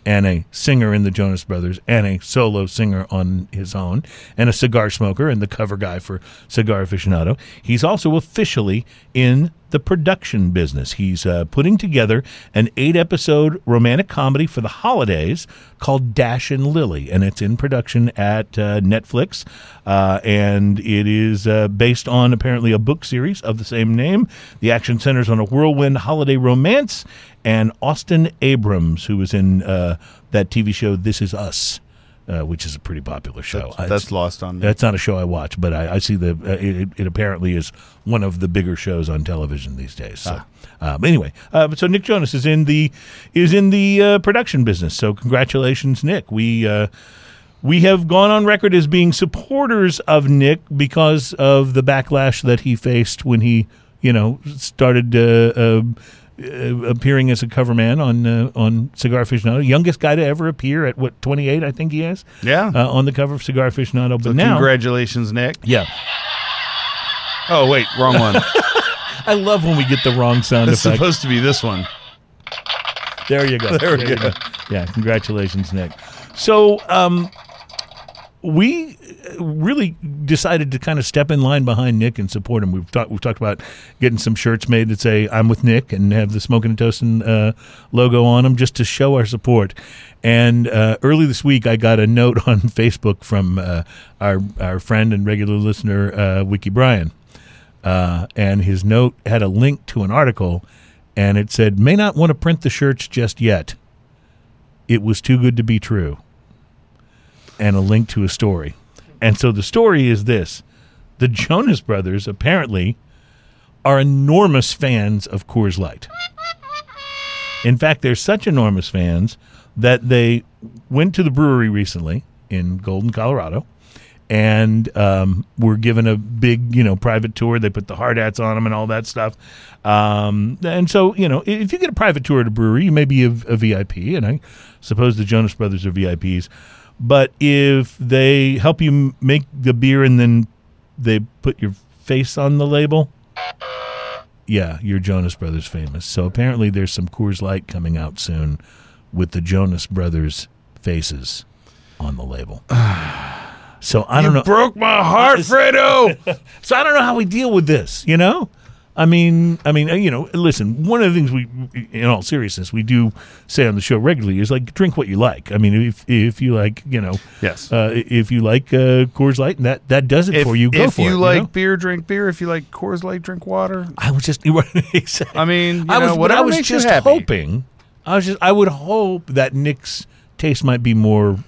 and a singer in the Jonas Brothers and a solo singer on his own and a cigar smoker and the cover guy for Cigar Aficionado. He's also officially in the production business. He's uh, putting together an eight episode romantic comedy for the holidays called Dash and Lily, and it's in production at uh, Netflix. Uh, and it is uh, based on apparently a book series of the same name. The action centers on a whirlwind holiday romance and Austin Abrams, who was in uh, that TV show This Is Us. Uh, which is a pretty popular show. Uh, That's lost on me. that's not a show I watch, but I, I see the uh, it, it apparently is one of the bigger shows on television these days. So, uh, but anyway, uh, but so Nick Jonas is in the is in the uh, production business. So congratulations, Nick. We uh, we have gone on record as being supporters of Nick because of the backlash that he faced when he you know started. Uh, appearing as a cover man on uh, on Cigar Aficionado, youngest guy to ever appear at what 28, I think he is. Yeah. uh, on the cover of Cigar Aficionado. But so now, congratulations, Nick. yeah, Oh wait, wrong one. I love when we get the wrong sound it's effect. supposed to be this one. There you go. There we you go. Yeah, congratulations, Nick. So, um, we really decided to kind of step in line behind Nick and support him. We've talked we've talked about getting some shirts made that say "I'm with Nick" and have the Smoking and Toasting uh, logo on them, just to show our support. And uh, early this week, I got a note on Facebook from uh, our our friend and regular listener, uh, Wiki Brian, uh, and his note had a link to an article, and it said, "May not want to print the shirts just yet. It was too good to be true." And a link to a story. And so the story is this: the Jonas Brothers apparently are enormous fans of Coors Light. In fact, they're such enormous fans that they went to the brewery recently in Golden, Colorado, and um, were given a big, you know, private tour. They put the hard hats on them and all that stuff. Um, and so, you know, if you get a private tour at a brewery, you may be a, a VIP, and I suppose the Jonas Brothers are VIPs. But if they help you make the beer and then they put your face on the label, yeah, you're Jonas Brothers famous. So apparently there's some Coors Light coming out soon with the Jonas Brothers faces on the label. So I don't know. Broke my heart, Fredo. So I don't know how we deal with this. You know, I mean, I mean, uh, you know, listen. One of the things we, in all seriousness, we do say on the show regularly is like drink what you like. I mean, if if you like, you know, Yes. uh, if you like uh, Coors Light, and that that does it if for you. Go if for you it. like know? beer, drink beer. If you like Coors Light, drink water. I was just exactly. I mean, you I was, know, whatever I was makes you just happy. hoping. I was just. I would hope that Nick's taste might be more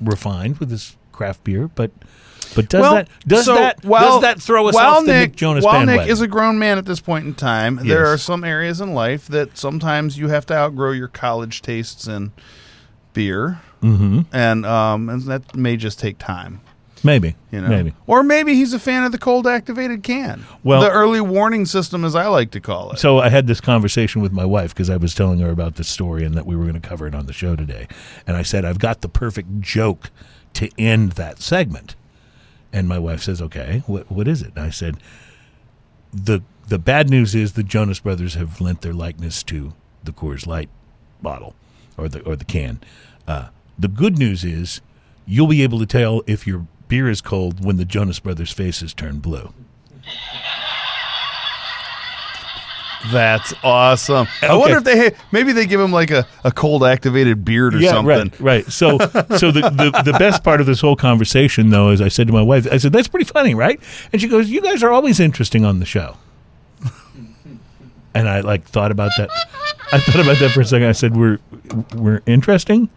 refined with his craft beer, but. But does well, that does so that while, does that throw us off the Nick, Nick Jonas While bandwagon? Nick is a grown man at this point in time, there are some areas in life that sometimes you have to outgrow your college tastes in beer, mm-hmm. and um, and that may just take time. Maybe, You know, maybe. or maybe he's a fan of the cold activated can. Well- the early warning system, as I like to call it. So I had this conversation with my wife because I was telling her about this story and that we were going to cover it on the show today. And I said I've got the perfect joke to end that segment. And my wife says, "Okay, what what is it?" And I said, "the The bad news is the Jonas Brothers have lent their likeness to the Coors Light bottle or the or the can. Uh, the good news is you'll be able to tell if your beer is cold when the Jonas Brothers faces turn blue." That's awesome. I Okay. wonder if they maybe they give him like a, a cold activated beard or yeah, something. right, right. So, so the, the the best part of this whole conversation, though, is I said to my wife, I said, "That's pretty funny, right?" And she goes, "You guys are always interesting on the show." And I like thought about that. I thought about that for a second. I said, "We're we're interesting."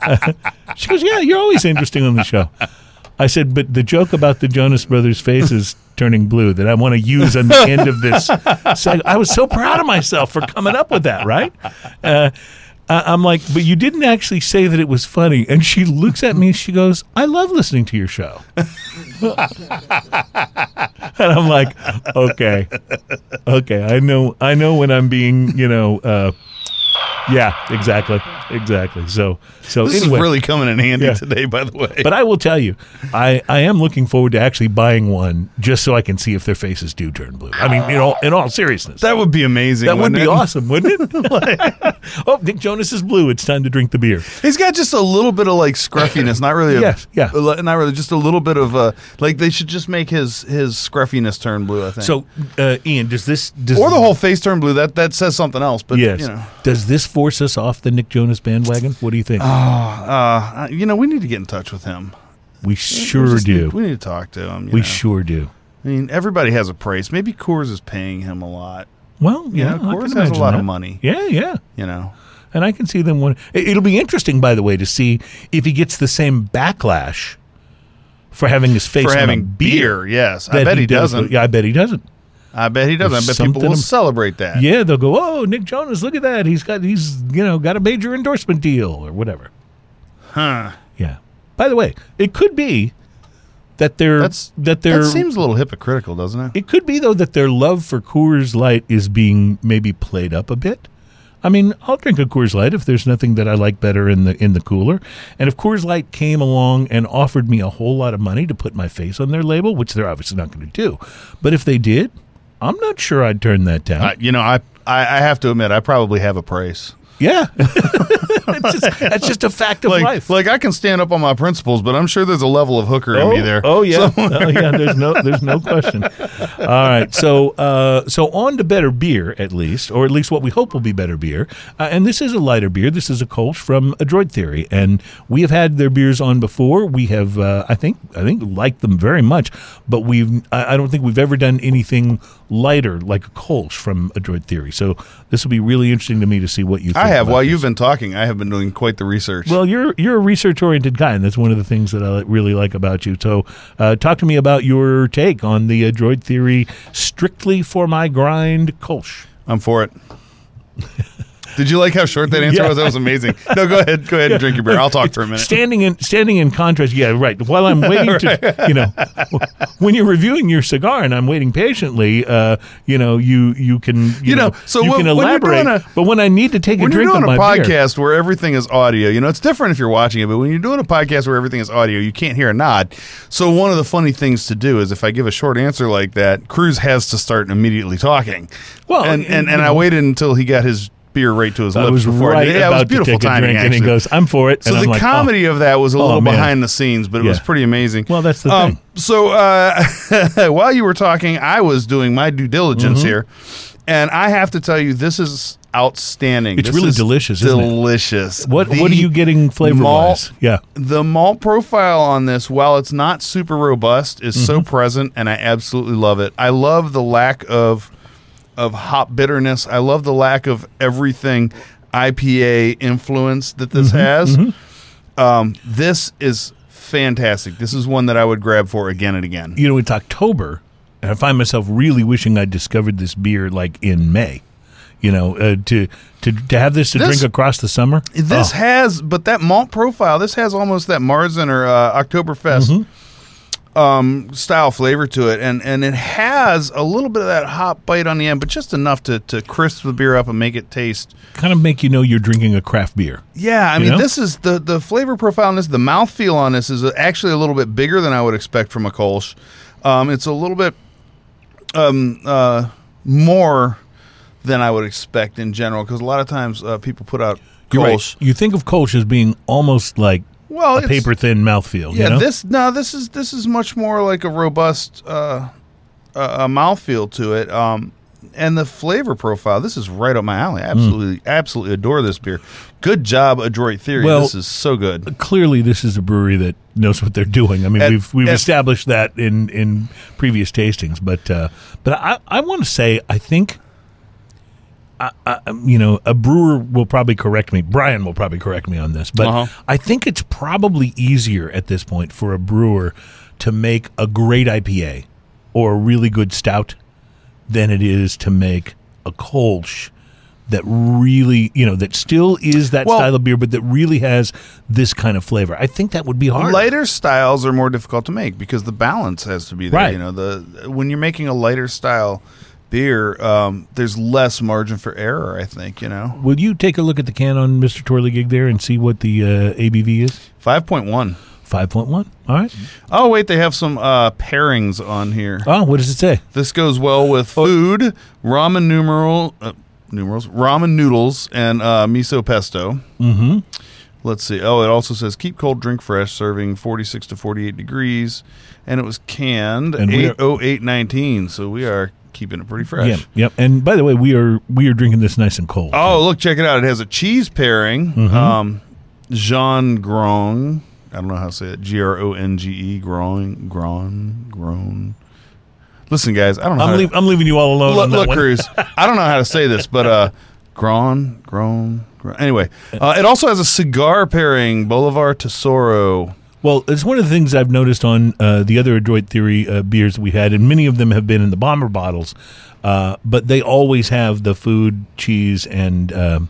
she goes, "Yeah, you're always interesting on the show." I said, "But the joke about the Jonas Brothers faces turning blue that I want to use on the end of this." seg- I was so proud of myself for coming up with that. Right? Uh, I'm like, "But you didn't actually say that it was funny." And she looks at me. and She goes, "I love listening to your show." and I'm like, "Okay, okay, I know, I know when I'm being, you know." Uh, yeah, exactly, exactly. So, so This anyway, is really coming in handy Yeah. today, by the way. but I will tell you, I, I am looking forward to actually buying one just so I can see if their faces do turn blue. I mean, in all in all seriousness, that would be amazing. that would be it? awesome, wouldn't it? oh, Nick Jonas is blue. It's time to drink the beer. He's got just a little bit of like scruffiness, not really. A, Yes, yeah. not really. Just a little bit of uh, like they should just make his his scruffiness turn blue. I think. So, uh, Ian, does this does or the whole face turn blue. That that says something else. But yes? you know, Does this force us off the Nick Jonas bandwagon? What do you think? uh, you know, we need to get in touch with him. we We sure just do. we need to talk to him. we know. sure do. I mean, everybody has a price. Maybe Coors is paying him a lot. Well, You yeah, know, Coors has a lot that. of money. Yeah, yeah. You know, And I can see them one. it- It'll be interesting, by the way, to see if he gets the same backlash for having his face for on having a beer. Yes, I bet he, does. doesn't. Yeah, I bet he doesn't. I bet he doesn't. I bet people will ab- celebrate that. Yeah, they'll go, "Oh, Nick Jonas, look at that! He's got he's you know got a major endorsement deal or whatever." Huh. Yeah. By the way, it could be that they're That's that they're that seems a little hypocritical, doesn't it? It could be though that their love for Coors Light is being maybe played up a bit. I mean, I'll drink a Coors Light if there's nothing that I like better in the in the cooler. And if Coors Light came along and offered me a whole lot of money to put my face on their label, which they're obviously not going to do, but if they did, I'm not sure I'd turn that down. I, you know, I, I I have to admit, I probably have a price. yeah, that's, just, that's just a fact of Like, life. like I can stand up on my principles, but I'm sure there's a level of hooker in me there. Oh yeah, oh yeah. There's no, there's no question. All right, so uh, so on to better beer at least, or at least what we hope will be better beer. Uh, and this is a lighter beer. This is a Kolsch from Adroit Theory, and we have had their beers on before. We have, uh, I think, I think liked them very much, but we've, I, I don't think we've ever done anything lighter like a Kolsch from Adroit Theory. So this will be really interesting to me to see what you. think I have. While this. you've been talking, I have been doing quite the research. Well, you're you're a research oriented guy, and that's one of the things that I really like about you. So, uh, talk to me about your take on the uh, droid theory, strictly for my grind, Kolsch. I'm for it. Did you like how short that answer Yeah. was? That was amazing. No, go ahead. Go ahead and drink your beer. I'll talk for a minute. Standing in standing in contrast, yeah, right. While I'm waiting to, you know, when you're reviewing your cigar and I'm waiting patiently, uh, you know, you you can you, You know, so you when- can elaborate. doing a- but when I need to take a when you're drink a my beer, podcast where everything is audio, you know, it's different if you're watching it, but when you're doing a podcast where everything is audio, you can't hear a nod. So one of the funny things to do is if I give a short answer like that, Cruz has to start immediately talking. Well, and and- and, and I waited until he got his beer right to his I lips before I right did. Yeah, it was beautiful to take a timing. and he actually. goes, "I'm for it." So and the like, oh. comedy of that was a Oh, little man. behind the scenes, but it was pretty amazing. Well, that's the um, thing. So uh, while you were talking, I was doing my due diligence here, and I have to tell you, this is outstanding. It's This really is delicious, isn't it? Delicious. What The what are you getting flavor wise? Yeah, The malt profile on this, while it's not super robust, is so Mm-hmm. present, and I absolutely love it. I love the lack of of hop bitterness. I love the lack of everything IPA influence that this Mm-hmm. has. Um, this is fantastic. This is one that I would grab for again and again. you know, it's October, and I find myself really wishing I'd discovered this beer like in May. You know, uh, to to to have this to This- drink across the summer. This Oh, has, but that malt profile, this has almost that Marzen or uh, Oktoberfest Mm-hmm. Um, style flavor to it, and and it has a little bit of that hop bite on the end, but just enough to to crisp the beer up and make it taste. kind of make you know you're drinking a craft beer. Yeah, I mean, know? this is the the flavor profile on this, the mouthfeel on this is actually a little bit bigger than I would expect from a Kolsch. Um, it's a little bit um, uh, more than I would expect in general because a lot of times uh, people put out You're right. Kolsch. You think of Kolsch as being almost like Well, a paper thin mouthfeel. Yeah, you know? this no, this is this is much more like a robust uh, a mouthfeel to it. Um, and the flavor profile, this is right up my alley. I absolutely, absolutely adore this beer. Good job, Adroit Theory. Well- this is so good. clearly this is a brewery that knows what they're doing. I mean, At- we've we've at- established that in in previous tastings, but uh, but I I want to say I think. I, I, you know, a brewer will probably correct me. Brian will probably correct me on this, but Uh-huh. I think it's probably easier at this point for a brewer to make a great IPA or a really good stout than it is to make a Kolsch that really, you know, that still is that Well- style of beer, but that really has this kind of flavor. I think that would be hard. Lighter styles are more difficult to make because the balance has to be there. Right. You know, the when you're making a lighter style beer, um, there's less margin for error. I think you know, Will you take a look at the can on Mr. Torley Gig there and see what the uh, ABV is? five point one. 5.1. All right. Oh wait, they have some uh, pairings on here. Oh, what does it say? This goes well with food, ramen numeral, uh, numerals, ramen noodles, and uh, miso pesto. Mm-hmm. Let's see. Oh, it also says keep cold, drink fresh, serving 46 to 48 degrees, and it was canned And 80819. So we are keeping it pretty fresh. Yep. Yep. And by the way, we are we are drinking this nice and cold. Oh, look, check it out. It has a cheese pairing. Mm-hmm. Um, Jean Grong. I don't know how to say it. G R O N G E. Grong. Grong. Grown. Listen, guys, I don't know. I'm, to- leave, I'm leaving you all alone. look, on look. Cruz. I don't know how to say this, but uh, Gron, Grown, Grown. Anyway, uh, it also has a cigar pairing, Bolivar Tesoro. Well, it's one of the things I've noticed on uh, the other Adroit Theory uh, beers that we had, and many of them have been in the bomber bottles, uh, but they always have the food, cheese, and um,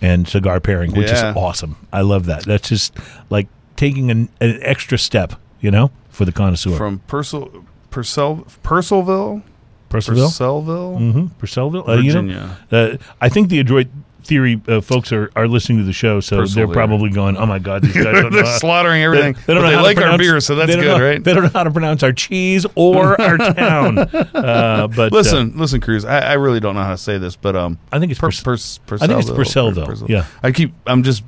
and cigar pairing, which Yeah. is awesome. I love that. That's just like taking an, an extra step, you know, for the connoisseur. From Purcell, Purcell, Purcellville, Percival, Purcellville, mm-hmm. Purcellville, uh, you know, Virginia. uh, I think the Adroit Theory uh, folks are, are listening to the show, so they're probably going, "Oh my god, these guys don't They're how- slaughtering everything. They, they don't know they how like to our pronounce- beer, so that's good, know- right? They don't know how to pronounce our cheese or our town. Uh, but uh, listen, listen, Cruz. I, I really don't know how to say this, but um, I think it's per, Purs- Purs- I think it's Purcell- yeah. I keep. I'm just,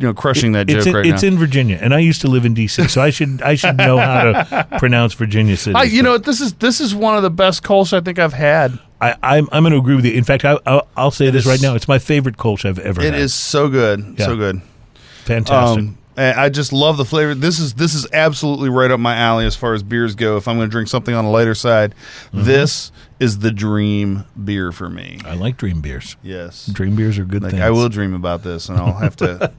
you know, crushing that it's joke in, right it's now. in Virginia, and I used to live in D.C., so I should I should know how to pronounce Virginia City. I, you know, this is this is one of the best Kolsch I think I've had. I, I'm I'm going to agree with you. In fact, I, I'll, I'll say this is- right now: it's my favorite Kolsch I've ever It had. is so good, Yeah. so good. fantastic. Um, and I just love the flavor. This is this is absolutely right up my alley as far as beers go. If I'm going to drink something on the lighter side, Mm-hmm. this is the dream beer for me. I like dream beers. Yes, Dream beers are good like things. I will dream about this, and I'll have to.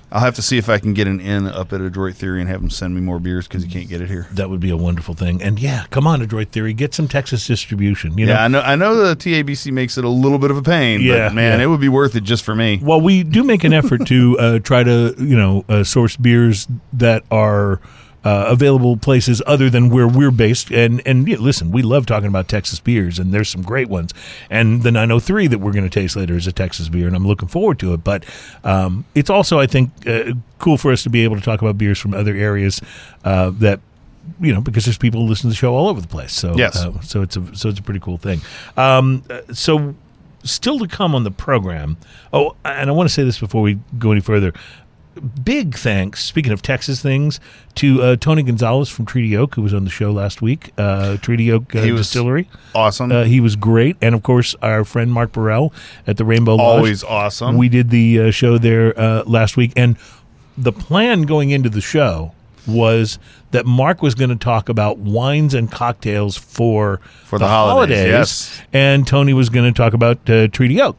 I'll have to see if I can get an in up at Adroit Theory and have them send me more beers because you can't get it here. That would be a wonderful thing. And yeah, come on, Adroit Theory, get some Texas distribution. You know, I know. I know the TABC makes it a little bit of a pain. Yeah, but man, yeah. it would be worth it just for me. Well, we do make an effort to uh, try to, you know, uh, source beers that are uh, available places other than where we're based. And and yeah, listen, we love talking about Texas beers, and there's some great ones. And the 903 that we're going to taste later is a Texas beer, and I'm looking forward to it. But um, it's also, I think, uh, cool for us to be able to talk about beers from other areas uh, that. You know, because there's people who listen to the show all over the place, so Yes. uh, so it's a so it's a pretty cool thing. Um, so still to come on the program. Oh, and I want to say this before we go any further. Big thanks, speaking of Texas things, to uh, Tony Gonzalez from Treaty Oak, who was on the show last week. Uh, Treaty Oak uh, He Distillery. Awesome. Uh, he was great. And of course, our friend Mark Burrell at the Rainbow Lodge. Always awesome. We did the uh, show there uh, last week. And the plan going into the show was that Mark was going to talk about wines and cocktails for, For the holidays, yes. and Tony was going to talk about uh, Treaty Oak.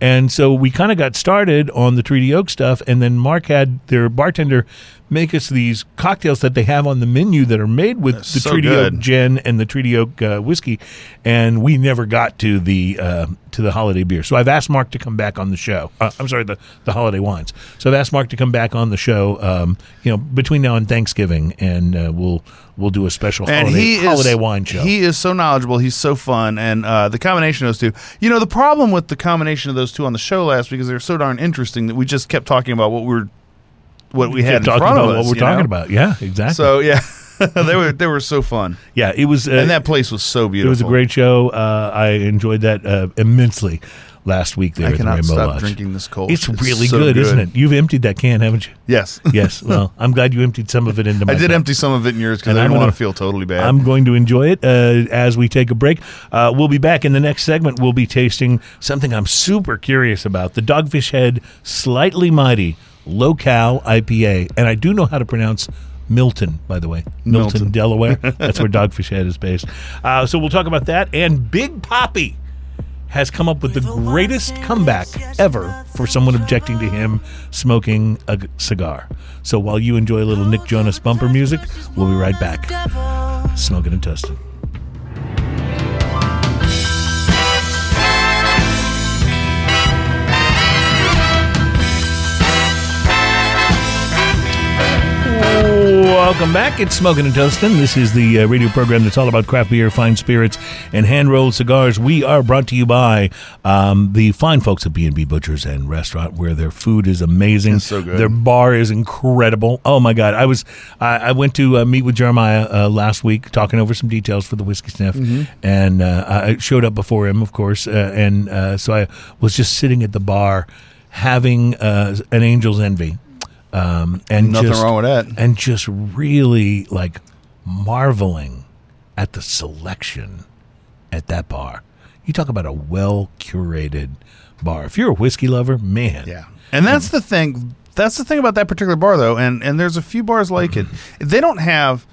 And so we kind of got started on the Treaty Oak stuff, and then Mark had their bartender make us these cocktails that they have on the menu that are made with the so Treaty. Oak gin and the Treaty Oak uh, whiskey, and we never got to the uh, to the holiday beer. So I've asked Mark to come back on the show. Uh, I'm sorry, the the holiday wines. So I've asked Mark to come back on the show. Um, you know, between now and Thanksgiving, and uh, we'll we'll do a special and holiday, he is, holiday wine show. He is so knowledgeable. He's so fun, and uh, the combination of those two. You know, the problem with the combination of those two on the show last week is they're so darn interesting that we just kept talking about what we were, what we had in talking front about of us. what we're talking know? about. Yeah, exactly. So yeah, they were they were so fun, yeah, it was. Uh, and that place was so beautiful. it was a great show. Uh, I enjoyed that uh, immensely last week there I at the Rainbow stop Lodge. drinking this cold. It's really so good, isn't it? You've emptied that can, haven't you? Yes. Yes. Well, I'm glad you emptied some of it into my. I did cup. empty some of it in yours because I didn't want to feel totally bad. I'm going to enjoy it uh, as we take a break. Uh, we'll be back in the next segment. We'll be tasting something I'm super curious about: the Dogfish Head Slightly Mighty Low Cal IPA, and I do know how to pronounce. Milton, by the way, Milton, Milton. Delaware. That's where Dogfish Head is based. Uh, so we'll talk about that. And Big Papi has come up with the greatest comeback ever for someone objecting to him smoking a cigar. So while you enjoy a little Nick Jonas bumper music, we'll be right back. Smoking and toasting. Welcome back. It's Smoking and Toasting. This is the uh, radio program that's all about craft beer, fine spirits, and hand rolled cigars. We are brought to you by um, the fine folks at B&B Butchers and Restaurant, where their food is amazing. It's so good. Their bar is incredible. Oh my God! I was I, I went to uh, meet with Jeremiah uh, last week, talking over some details for the whiskey sniff, and uh, I showed up before him, of course, uh, and uh, so I was just sitting at the bar having uh, an angel's envy. Um, and Nothing just, wrong with that. and just really like marveling at the selection at that bar. You talk about a well curated bar. If you're a whiskey lover, man, Yeah, and that's the thing. That's the thing about that particular bar, though, and and there's a few bars like it. They don't have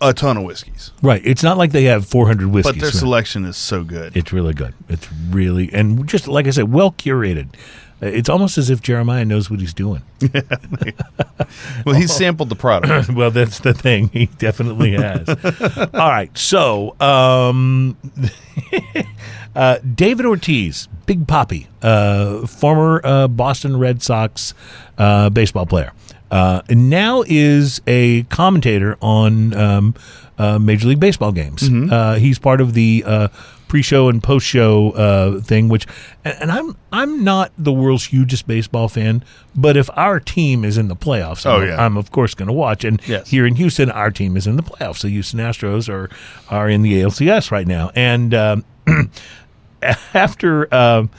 a ton of whiskeys, right. It's not like they have 400 whiskeys. but their selection is so good. It's really good. It's really and just like I said, well curated. It's almost as if Jeremiah knows what he's doing. well, he sampled the product. well, that's the thing. He definitely has. All right. So, um, uh, David Ortiz, Big Papi, uh, former uh, Boston Red Sox uh, baseball player, uh, and now is a commentator on um, uh, Major League Baseball games. Uh, he's part of the uh, pre-show and post-show uh, thing, which, and, I'm I'm not the world's hugest baseball fan, but if our team is in the playoffs, Oh, I'm, yeah. I'm of course going to watch. And Yes. here in Houston, our team is in the playoffs. The Houston Astros are are in the ALCS right now, and um, after um,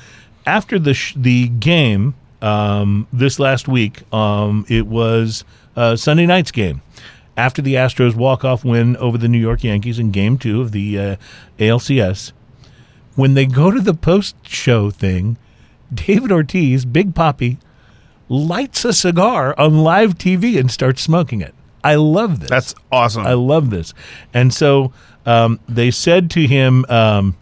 after the sh- the game um, this last week, um, it was uh, Sunday night's game. After the Astros walk off win over the New York Yankees in Game Two of the uh, ALCS, when they go to the post show thing, David Ortiz, Big Papi, lights a cigar on live TV and starts smoking it. I love this. That's awesome. I love this. And so um, they said to him, um,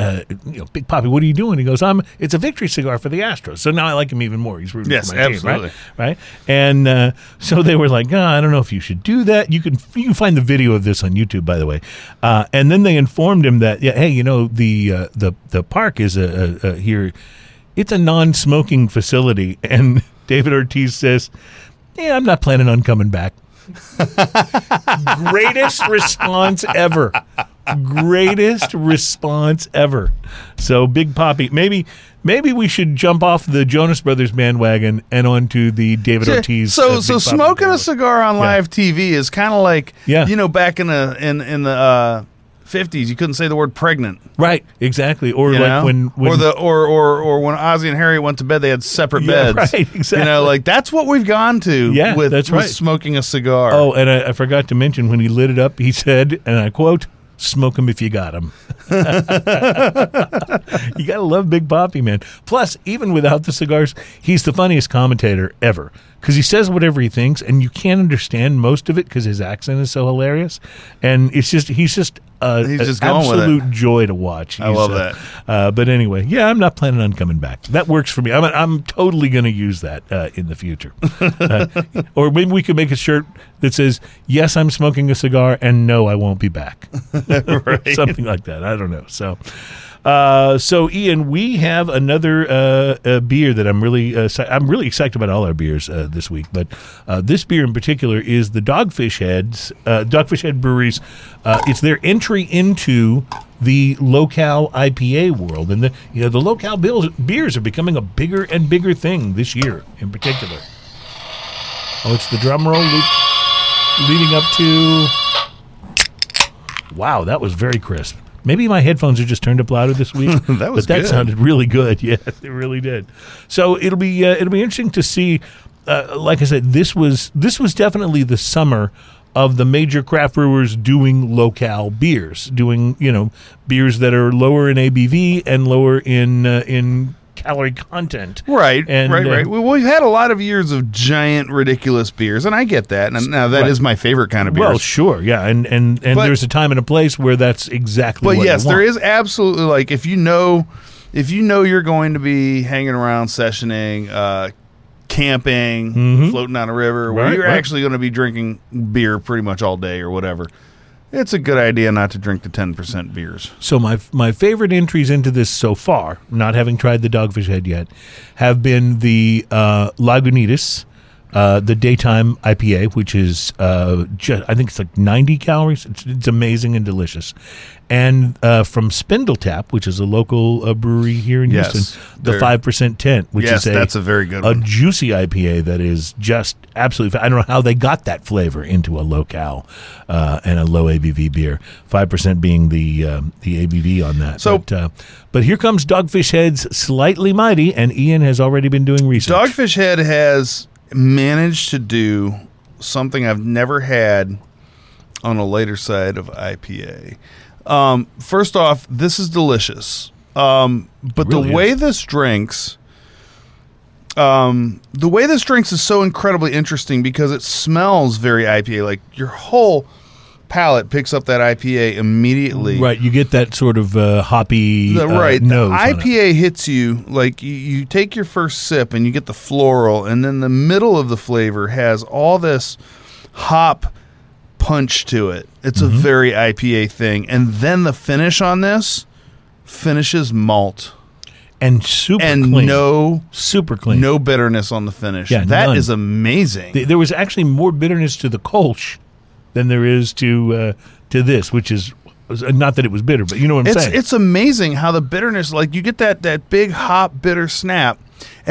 uh, you know, Big Papi, what are you doing? He goes, I'm. It's a victory cigar for the Astros. So now I like him even more. He's rooting Yes, for my absolutely. team, right? Right. And uh, so they were like, oh, I don't know if you should do that. You can you can find the video of this on YouTube, by the way. Uh, and then they informed him that, yeah, hey, you know, the uh, the the park is a, a, a here. It's a non-smoking facility, and David Ortiz says, "Yeah, I'm not planning on coming back." Greatest response ever. Greatest response ever. So Big Papi, maybe maybe we should jump off the Jonas Brothers bandwagon and onto the David Ortiz. So, uh, so Papi smoking a cigar on live TV is kind of like, Yeah. you know, back in the in in the uh, fifties, you couldn't say the word pregnant. right? Exactly. Or You like when, when or the or, or or when Ozzy and Harry went to bed, they had separate Yeah, beds. right, exactly. You know, like that's what we've gone to. Yeah, with, that's with right. smoking a cigar. Oh, and I, I forgot to mention when he lit it up, he said, and I quote, "Smoke 'em if you got 'em." you gotta love Big Papi, man. Plus, even without the cigars, he's the funniest commentator ever because he says whatever he thinks, and you can't understand most of it because his accent is so hilarious. And it's just he's just uh, He's just going with it. absolute joy to watch. I love uh, that. Uh, but anyway, yeah, I'm not planning on coming back. That works for me. I'm I'm totally going to use that uh, in the future. Uh, or maybe we could make a shirt that says, "Yes, I'm smoking a cigar," and "No, I won't be back." Something like that. I don't know. So. Uh, so Ian, we have another uh, uh, beer that I'm really uh, I'm really excited about all our beers uh, this week, but this beer in particular is the Dogfish Heads Dogfish Head Breweries. It's their entry into the low-cal IPA world, and the you know the low-cal beers are becoming a bigger and bigger thing this year in particular. Oh, it's the drum roll lead, leading up to. Wow, that was very crisp. Maybe my headphones are just turned up louder this week. That was but that good. sounded really good. Yeah, it really did. So it'll be uh, it'll be interesting to see. Uh, like I said, this was this was definitely the summer of the major craft brewers doing low-cal beers, doing you know beers that are lower in ABV and lower in uh, in calorie content. Right, And, right, uh, right. We, we've had a lot of years of giant, ridiculous beers, and I get that. And now that is Right. my favorite kind of beer. Well, sure, yeah, and and and But- there's a time and a place where that's exactly. but yes, there is absolutely like if you know, if you know you're going to be hanging around, sessioning, uh, camping, floating down a river, where Mm-hmm. Right, you're right. actually going to be drinking beer pretty much all day or whatever. It's a good idea not to drink the ten percent beers. So my my favorite entries into this so far, not having tried the Dogfish Head yet, have been the uh, Lagunitas, uh, the daytime IPA, which is uh, just, I think it's like 90 calories. It's, it's amazing and delicious. And uh, from Spindletap, which is a local uh, brewery here in Yes, Houston, the five percent tent, which yes, is a, that's a very good a one. juicy IPA that is just absolutely. I don't know how they got that flavor into a low-cal uh, and a low ABV beer. Five percent being the um, the ABV on that. So- but, uh, but here comes Dogfish Head's slightly mighty, and Ian has already been doing research. Dogfish Head has managed to do something I've never had on a later side of IPA. Um, first off, this is delicious. Um, but Really the way is. this drinks, um, the way this drinks is so incredibly interesting because it smells very IPA. Like your whole palate picks up that IPA immediately. Right, you get that sort of uh, hoppy The, uh, right. nose. The. IPA hits you like you, you take your first sip and you get the floral, and then the middle of the flavor has all this hop punch to it. It's Mm-hmm. a very IPA thing, and then the finish on this finishes malt and super and clean. no super clean. no bitterness on the finish. Yeah, that is none. amazing. There was actually more bitterness to the Kolsch than there is to uh, to this, which is uh, not that it was bitter, but you know what I'm it's saying. it's amazing how the bitterness like you get that that big hop bitter snap and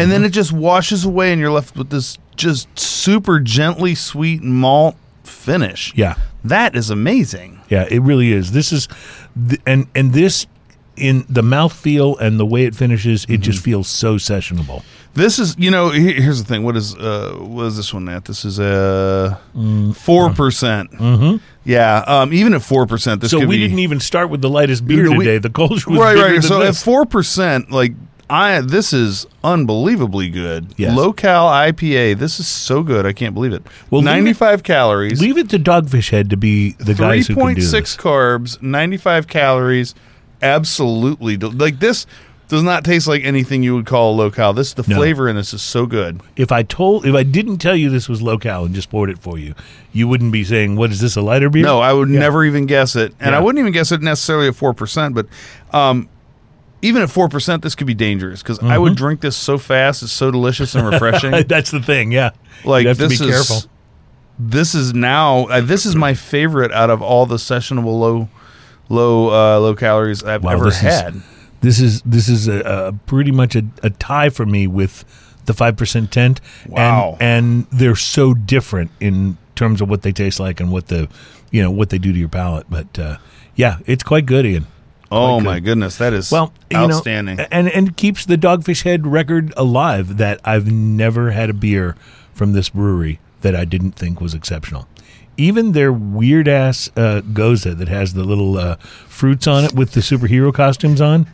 Mm-hmm. then it just washes away and you're left with this just super gently sweet malt finish yeah, that is amazing yeah, it really is. This is, th- and and this in the mouthfeel and the way it finishes, it Mm-hmm. just feels so sessionable. This is you know here's the thing what is uh what is this one at this is uh Mm, four percent mm-hmm. yeah um even at four percent this So we be didn't even start with the lightest beer No, we- today. The Kolsch was right right so this. at four percent like I this is unbelievably good. Yes. Low-cal IPA. This is so good. I can't believe it. Well, Well, leave it- 95 calories. Leave it to Dogfish Head to be the guys who can do 3.6 this. carbs, 95 calories, absolutely like this. Does not taste like anything you would call low cal. This the No. flavor in this is so good. If I told, if I didn't tell you this was low-cal and just poured it for you, you wouldn't be saying, "What is this? A lighter beer?" No, I would never even guess it, and I Yeah. wouldn't even guess it necessarily at four percent. But um, even at four percent, this could be dangerous because I would drink this so fast. It's so delicious and refreshing. That's the thing. Yeah, like you have this to be is careful. this is now uh, this is my favorite out of all the sessionable low low uh, low calories I've Wow, ever this is- had. This is this is a, a pretty much a, a tie for me with the five percent tent. Wow. And, and they're so different in terms of what they taste like and what the you know what they do to your palate. But uh, yeah, it's quite good, Ian. oh Quite my goodness, that is Well, you outstanding. know, and and keeps the Dogfish Head record alive. That I've never had a beer from this brewery that I didn't think was exceptional. Even their weird ass uh, gose that has the little uh, fruits on it with the superhero costumes on.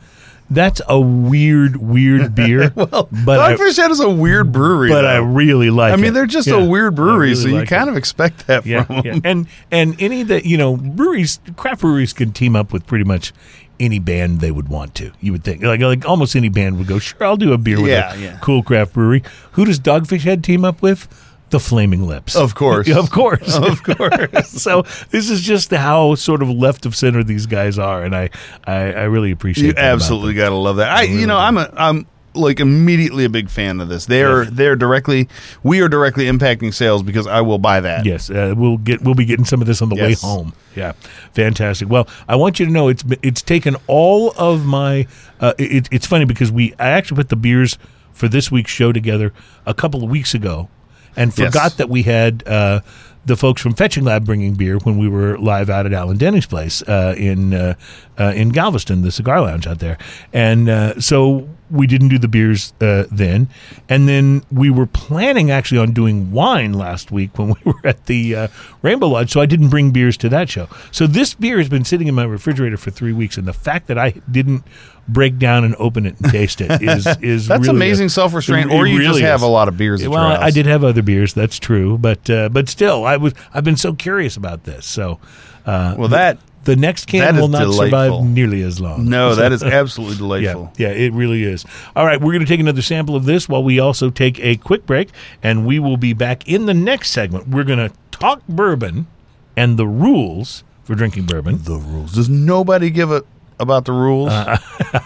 That's a weird, weird beer. well, but I, Dogfish Head is a weird brewery, but I really like. I mean, they're just Yeah, a weird brewery, really so you like kind it. of expect that yeah, from yeah. them. and and any that you know breweries, craft breweries can team up with pretty much any band they would want to. You would think like like almost any band would go, sure, I'll do a beer with Yeah, a cool craft brewery. Who does Dogfish Head team up with? The Flaming Lips, Of course. of course, Of course. so this is just how sort of left of center these guys are, and I I, I really appreciate. You absolutely got to love that. I, you know, I'm a, I'm like immediately a big fan of this. They're they're directly, we are directly impacting sales because I will buy that. Yes, uh, we'll get we'll be getting some of this on the Yes. way home. Yeah, fantastic. Well, I want you to know it's it's taken all of my. Uh, it, it's funny because we I actually put the beers for this week's show together a couple of weeks ago, and Yes. forgot that we had. Uh, the folks from Fetching Lab bringing beer when we were live out at Alan Denny's place uh, in uh, uh, in Galveston, the cigar lounge out there, and uh, so we didn't do the beers uh, then, and then we were planning actually on doing wine last week when we were at the uh, Rainbow Lodge, so I didn't bring beers to that show. So this beer has been sitting in my refrigerator for three weeks, and the fact that I didn't break down and open it and taste it is is That's really amazing self restraint. Or you really just have is. a lot of beers. Well, I did have other beers. That's true, but uh, but still, I was I've been so curious about this. So, uh, Well, that the next can will not delightful. survive nearly as long. no, that is absolutely delightful. yeah, it really is. All right, we're going to take another sample of this while we also take a quick break, and we will be back in the next segment. We're going to talk bourbon and the rules for drinking bourbon. The rules. Does nobody give a about the rules? I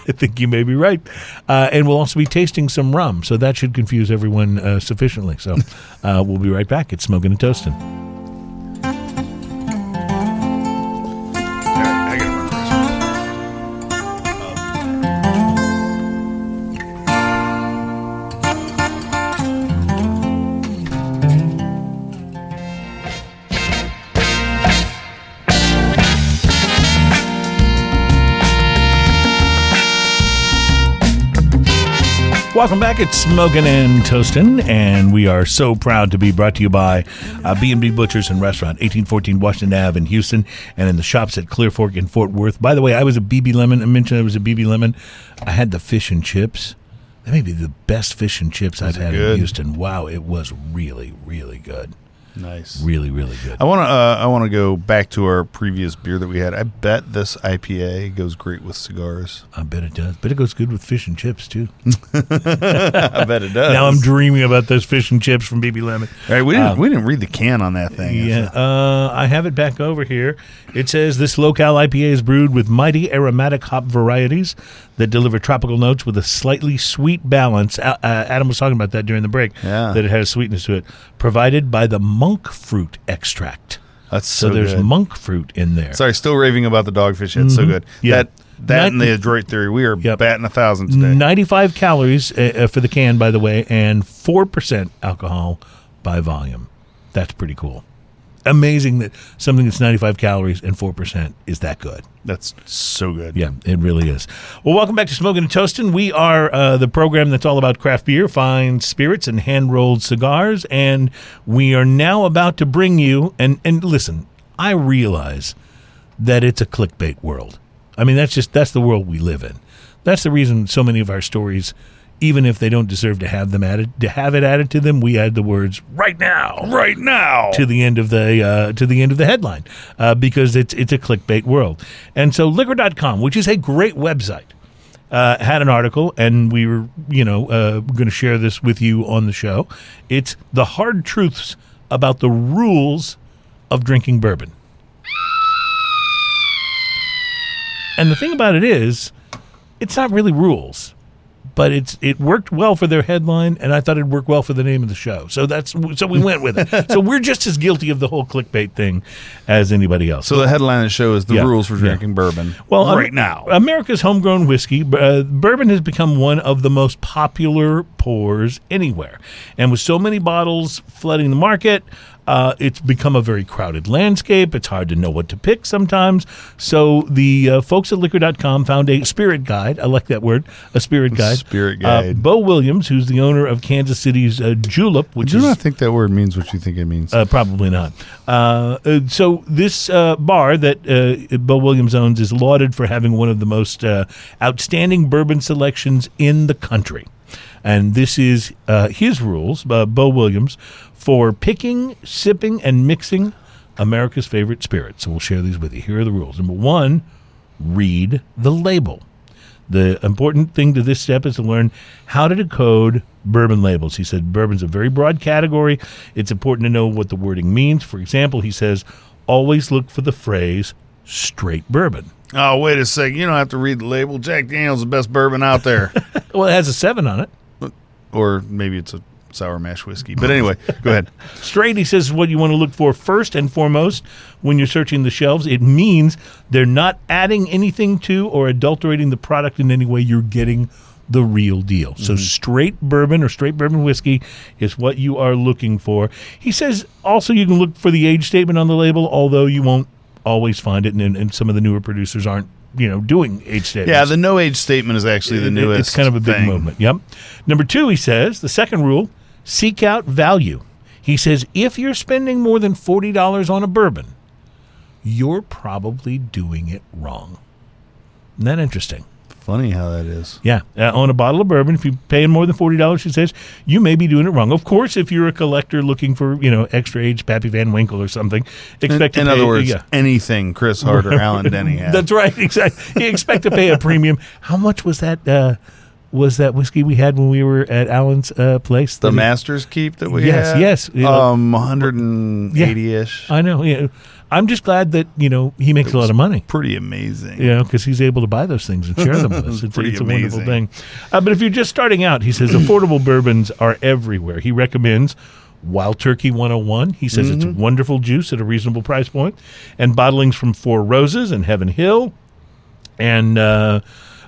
think you may be right. Uh, and we'll also be tasting some rum, so that should confuse everyone uh, sufficiently. So uh, we'll be right back. It's Smoking and Toasting. Welcome back. It's Smoking and Toasting, and we are so proud to be brought to you by uh, B&B Butchers and Restaurant, 1814 Washington Ave in Houston, and in the shops at Clear Fork in Fort Worth. By the way, I was a BB Lemon. I mentioned I was a BB Lemon. I had the fish and chips. That may be the best fish and chips I've had good? in Houston. Wow, it was really, really good. Nice. Really, really good. I want to. Uh, I want to go back to our previous beer that we had. I bet this IPA goes great with cigars. I bet it does. But it goes good with fish and chips, too. I bet it does. Now I'm dreaming about those fish and chips from BB Lemon. All right, we didn't. Um, we didn't read the can on that thing. Yeah, uh, I have it back over here. It says this low-cal IPA is brewed with mighty aromatic hop varieties that deliver tropical notes with a slightly sweet balance. Uh, uh, Adam was talking about that during the break. Yeah. that it has sweetness to it, provided by the monk fruit extract. That's So, so, there's good. monk fruit in there. Sorry, still raving about the dogfish head. So good. Mm-hmm. Yeah. That that and the adroit theory. We are Yep. batting a thousand today. 95 calories uh, uh, for the can, by the way, and 4% alcohol by volume. That's pretty cool. Amazing that something that's 95 calories and 4% is that good. That's so good. Yeah, it really is. Well, welcome back to Smoking and Toasting. We are uh, the program that's all about craft beer, fine spirits, and hand rolled cigars. And we are now about to bring you, and, and listen, I realize that it's a clickbait world. I mean, that's just, that's the world we live in. That's the reason so many of our stories even if they don't deserve to have them added. To have it added to them, we add the words "right now." right now. to the end of the uh, to the end of the headline uh, because it's it's a clickbait world. And so liquor.com, which is a great website, uh, had an article, and we were you know uh, going to share this with you on the show. It's the hard truths about the rules of drinking bourbon. And the thing about it is, it's not really rules but it's it worked well for their headline, and I thought it'd work well for the name of the show. So that's so we went with it. so we're just as guilty of the whole clickbait thing as anybody else. so the headline of the show is the Yeah. rules for Yeah. drinking bourbon. Well, um, right now. America's homegrown whiskey, uh, bourbon has become one of the most popular pours anywhere. And with so many bottles flooding the market, uh, it's become a very crowded landscape. It's hard to know what to pick sometimes. So the uh, folks at liquor.com found a spirit guide. I like that word, a spirit guide. Spirit Uh, guide. Beau Williams, who's the owner of Kansas City's uh, Julep, which Do is not think that word means what you think it means. uh, probably not. Uh, uh, so this uh, bar that uh, Beau Williams owns is lauded for having one of the most uh, outstanding bourbon selections in the country, and this is uh, his rules, uh, Beau Williams, for picking, sipping, and mixing America's favorite spirits. So we'll share these with you. Here are the rules. Number one, read the label. The important thing to this step is to learn how to decode bourbon labels. He said bourbon's a very broad category. It's important to know what the wording means. For example, he says always look for the phrase straight bourbon. oh, wait a second. You don't have to read the label. Jack Daniels the best bourbon out there. Well, it has a 7 on it. or maybe it's a sour mash whiskey. But anyway, go ahead. Straight, he says, is what you want to look for first and foremost when you're searching the shelves. It means they're not adding anything to or adulterating the product in any way. You're getting the real deal. So, mm-hmm. straight bourbon or straight bourbon whiskey is what you are looking for. He says also you can look for the age statement on the label, although you won't always find it, and, and some of the newer producers aren't. You know, doing age statements. Yeah, the no age statement is actually the newest. It's kind of a big thing. movement. Yep. Number two, he says, the second rule seek out value. He says, if you're spending more than $40 on a bourbon, you're probably doing it wrong. Isn't that interesting? Funny how that is. Yeah. Uh, on a bottle of bourbon, if you're paying more than $40, he says, you may be doing it wrong. Of course, if you're a collector looking for, you know, extra age Pappy Van Winkle or something, In, expect to pay. in pay- other words, yeah. anything Chris Hart or Alan Denny had. That's right. Exactly. You expect to pay a premium. How much was that? Uh, was that whiskey we had when we were at Alan's uh, place? the Masters Keep that we Yes, had. yes, know. Um, 180 ish. I know. Yeah. I'm just glad that you know he makes a lot of money. Pretty amazing. You know, because he's able to buy those things and share them with us. It's, Pretty it's a wonderful thing. Uh, but if you're just starting out, he says affordable bourbons are everywhere. He recommends Wild Turkey 101. He says it's Mm-hmm. wonderful juice at a reasonable price point, and bottlings from Four Roses and Heaven Hill, and uh,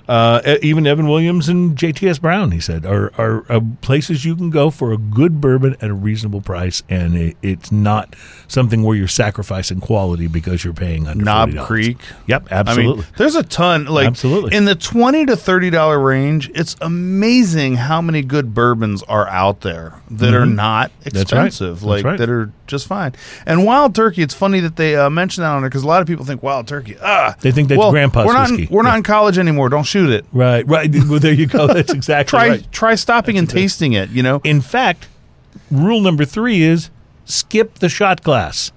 uh, even Evan Williams and JTS Brown. He said are, are are places you can go for a good bourbon at a reasonable price, and it, it's not something where you're sacrificing quality because you're paying under Knob $40. Creek. Yep, I absolutely. mean, there's a ton. Like Absolutely. in the twenty to thirty dollar range, it's amazing how many good bourbons are out there that are not Mm-hmm. That's right. expensive, That's like right. that are just fine. And Wild Turkey, it's funny that they uh, mention that on there because a lot of people think Wild Turkey. Ah, They think that's well, grandpa's We're not. Whiskey. we're Yeah. not in college anymore. Don't shoot it. Right, right. Well, there you go. That's exactly Try right. try stopping and tasting it. You know. In fact, rule number three is skip the shot glass.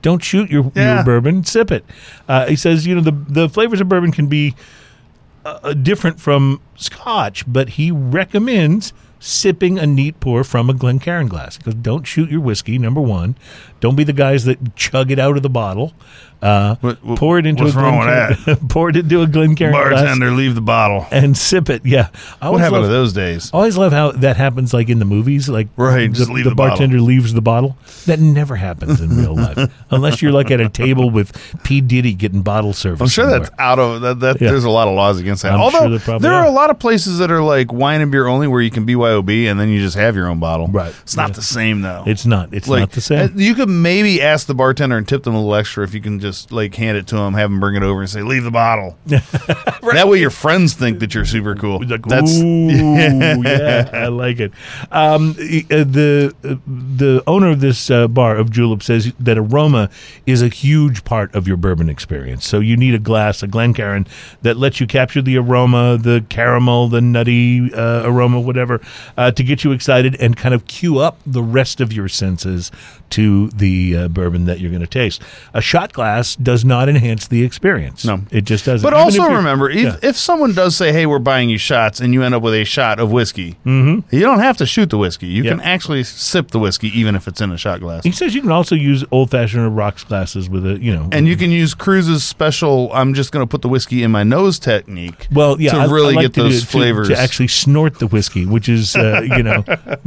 Don't shoot your, Yeah. your bourbon, sip it. Uh, he says, you know, the, the flavors of bourbon can be uh, uh, different from scotch, but he recommends sipping a neat pour from a Glencairn glass. Because don't shoot your whiskey, number one. Don't be the guys that chug it out of the bottle. Uh, What- what- pour it into what's a wrong with Glencairn- pour it into a Glencairn glass Bartender, leave the bottle. and sip it. Yeah, I What happened love- to those days? I always love how that happens, like in the movies. Like Right, the, the the bottle. bartender leaves the bottle. That never happens in real life, unless you're like at a table with P Diddy getting bottle service. I'm sure somewhere. that's out of that. that Yeah. There's a lot of laws against that. I'm Although sure there are are. a lot of places that are like wine and beer only, where you can BYOB, and then you just have your own bottle. Right. It's not Yeah. the same though. It's not. It's like not the same. uh, You could maybe ask the bartender and tip them a little extra if you can just like hand it to them, have them bring it over, and say, "Leave the bottle." That way, your friends think that you're super cool. Like, That's yeah, I like it. Um, uh, the uh, the owner of this uh, bar of Julep says that aroma is a huge part of your bourbon experience. So you need a glass, a Glencairn, that lets you capture the aroma, the caramel, the nutty uh, aroma, whatever, uh, to get you excited and kind of cue up the rest of your senses to the uh, bourbon that you're going to taste. A shot glass does not enhance the experience. No. it just doesn't. But Even also if remember, if, Yeah. if someone does say, "Hey, we're buying you shots," and you end up with a shot of whiskey, mm-hmm. you don't have to shoot the whiskey. You can actually sip the whiskey, even if it's in a shot glass. He says you can also use old fashioned or rocks glasses with a, you know. And you can use Cruz's special. I'm just going to put the whiskey in my nose technique. well, yeah, to I- I really like get to do those to- flavors. to, actually snort the whiskey, which is, uh, you know,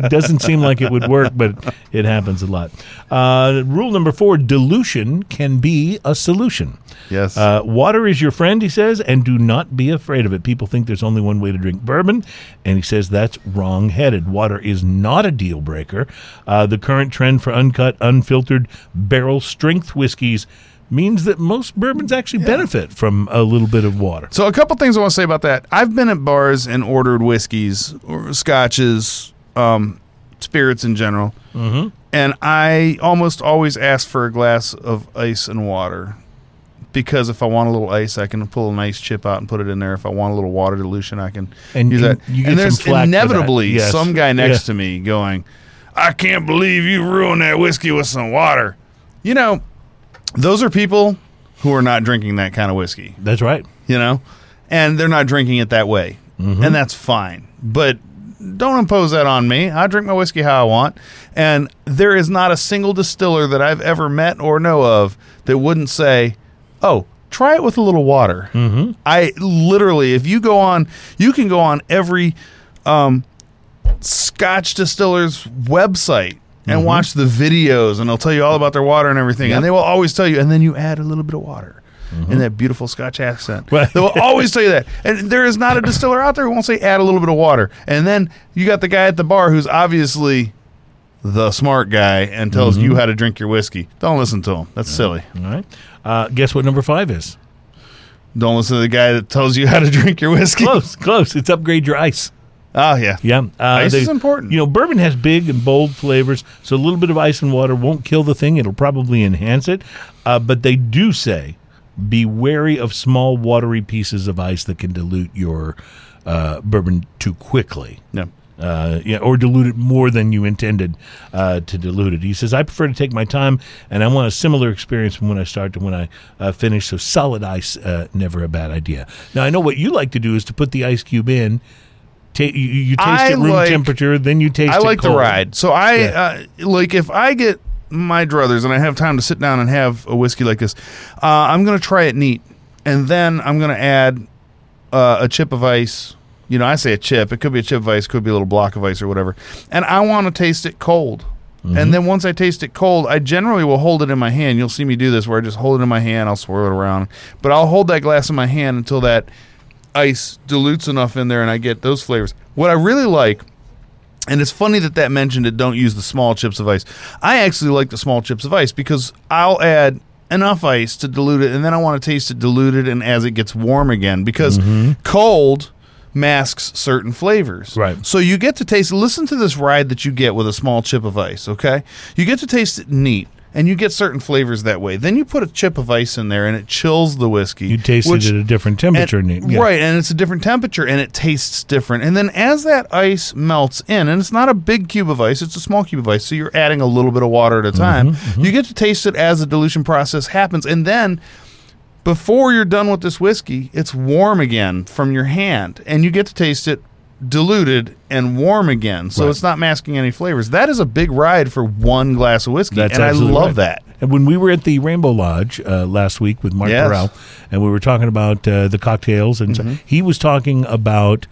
doesn't seem like it would work, but it happens a lot. Uh, rule number four: dilution can be a solution. Yes. Uh, water is your friend, he says, and do not be afraid of it. People think there's only one way to drink bourbon, and he says that's wrong headed. Water is not a deal breaker. Uh, the current trend for uncut, unfiltered, barrel strength whiskeys means that most bourbons actually benefit from a little bit of water. So a couple things I want to say about that. I've been at bars and ordered whiskeys or scotches, um, spirits in general, mm-hmm. And I almost always ask for a glass of ice and water because if I want a little ice, I can pull an ice chip out and put it in there. If I want a little water dilution, I can And use you- that. you get and there's some flack for that. inevitably Yes. some guy next Yeah. to me going, "I can't believe you ruined that whiskey with some water." You know, those are people who are not drinking that kind of whiskey That's right. you know, and they're not drinking it that way, mm-hmm. and that's fine. But don't impose that on me. I drink my whiskey how I want, and there is not a single distiller that I've ever met or know of that wouldn't say, "Oh, try it with a little water." Mm-hmm. I literally, if you go on, you can go on every um, Scotch distiller's website. And watch the videos, and they'll tell you all about their water and everything. Yep. And they will always tell you, and then you add a little bit of water in that beautiful Scotch accent. They will always tell you that. And there is not a distiller out there who won't say add a little bit of water. And then you got the guy at the bar who's obviously the smart guy and tells you how to drink your whiskey. Don't listen to him. That's silly. All right. Uh, guess what number five is? Don't listen to the guy that tells you how to drink your whiskey. Close, close. It's upgrade your ice. Oh yeah. Yeah, uh, Ice is important. You know, bourbon has big and bold flavors, so a little bit of ice and water won't kill the thing. It'll probably enhance it. Uh, but they do say be wary of small, watery pieces of ice that can dilute your uh, bourbon too quickly. Yeah. Uh, yeah, or dilute it more than you intended uh, to dilute it. He says, I prefer to take my time, and I want a similar experience from when I start to when I uh, finish. So solid ice, uh, never a bad idea. Now I know what you like to do is to put the ice cube in. Ta- you, you taste I it room like- temperature, then you taste it. I like the ride. So I Yeah. uh, like if I get my druthers and I have time to sit down and have a whiskey like this, uh, I'm going to try it neat, and then I'm going to add uh, a chip of ice. You know, I say a chip. It could be a chip of ice, could be a little block of ice or whatever. And I want to taste it cold. And then once I taste it cold, I generally will hold it in my hand. You'll see me do this where I just hold it in my hand, I'll swirl it around. But I'll hold that glass in my hand until that ice dilutes enough in there and I get those flavors. What I really like and it's funny that that mentioned it don't use the small chips of ice. I actually like the small chips of ice because I'll add enough ice to dilute it and then I want to taste it diluted and as it gets warm again because mm-hmm. cold masks certain flavors. Right. So you get to taste listen to this ride that you get with a small chip of ice, okay? You get to taste it neat and you get certain flavors that way. Then you put a chip of ice in there and it chills the whiskey. You taste which- it at a different temperature. and- yeah. Right, and it's a different temperature and it tastes different. And then as that ice melts in, and it's not a big cube of ice, it's a small cube of ice, so you're adding a little bit of water at a time. Mm-hmm, You get to taste it as the dilution process happens. And then before you're done with this whiskey, it's warm again from your hand, and you get to taste it diluted and warm again. So Right. it's not masking any flavors. That is a big ride for one glass of whiskey, That's and I love right. that. And when we were at the Rainbow Lodge uh, last week with Mark Yes. Burrell, and we were talking about uh, the cocktails, and Mm-hmm. he was talking about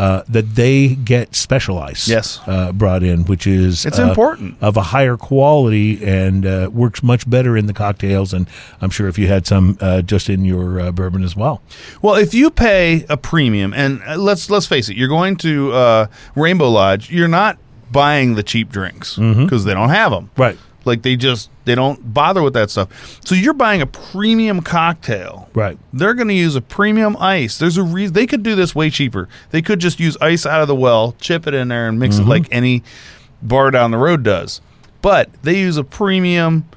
uh, that they get specialized. Yes. uh, brought in, which is It's uh, important. of a higher quality and uh, works much better in the cocktails. And I'm sure if you had some uh, just in your uh, bourbon as well. Well, if you pay a premium, and let's let's face it, you're going to uh, Rainbow Lodge. You're not buying the cheap drinks because they don't have them. Right. Like they just they don't bother with that stuff. So you're buying a premium cocktail. Right. They're going to use a premium ice. There's a reason they could do this way cheaper. They could just use ice out of the well, chip it in there, and mix it mm-hmm. like any bar down the road does. But they use a premium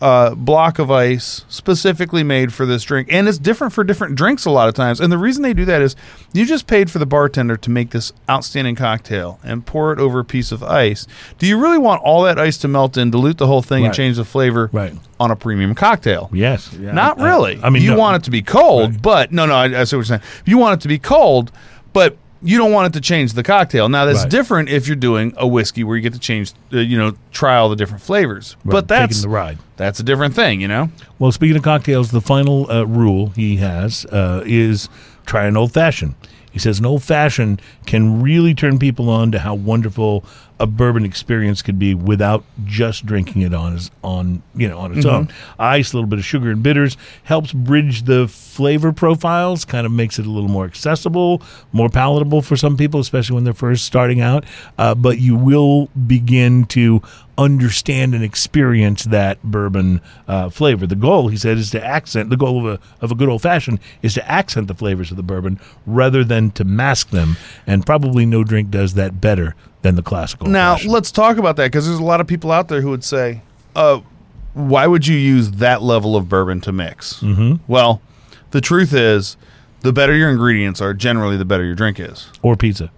uh, block of ice specifically made for this drink, and it's different for different drinks a lot of times. And the reason they do that is you just paid for the bartender to make this outstanding cocktail and pour it over a piece of ice. Do you really want all that ice to melt in, dilute the whole thing, and change the flavor Right. on a premium cocktail? Yes. Yeah. Not I- really. I, mean, you no. want it to be cold, but no, no. I, I see what you're saying. You want it to be cold, but you don't want it to change the cocktail. Now that's Right. different if you're doing a whiskey where you get to change, uh, you know, try all the different flavors. Right, But that's taking the ride. that's a different thing, you know. Well, speaking of cocktails, the final uh, rule he has uh, is try an old fashioned. He says an old fashioned can really turn people on to how wonderful a bourbon experience could be without just drinking it on its on you know on its own. Ice, a little bit of sugar and bitters helps bridge the flavor profiles, kind of makes it a little more accessible, more palatable for some people, especially when they're first starting out. Uh, but you will begin to understand and experience that bourbon uh, flavor. The goal, he said, is to accent. The goal of a of a good old fashioned is to accent the flavors of the bourbon rather than to mask them. And probably no drink does that better than the classical. Now let's talk about that because there's a lot of people out there who would say, uh, "Why would you use that level of bourbon to mix?" Mm-hmm. Well, the truth is, the better your ingredients are, generally, the better your drink is, or pizza.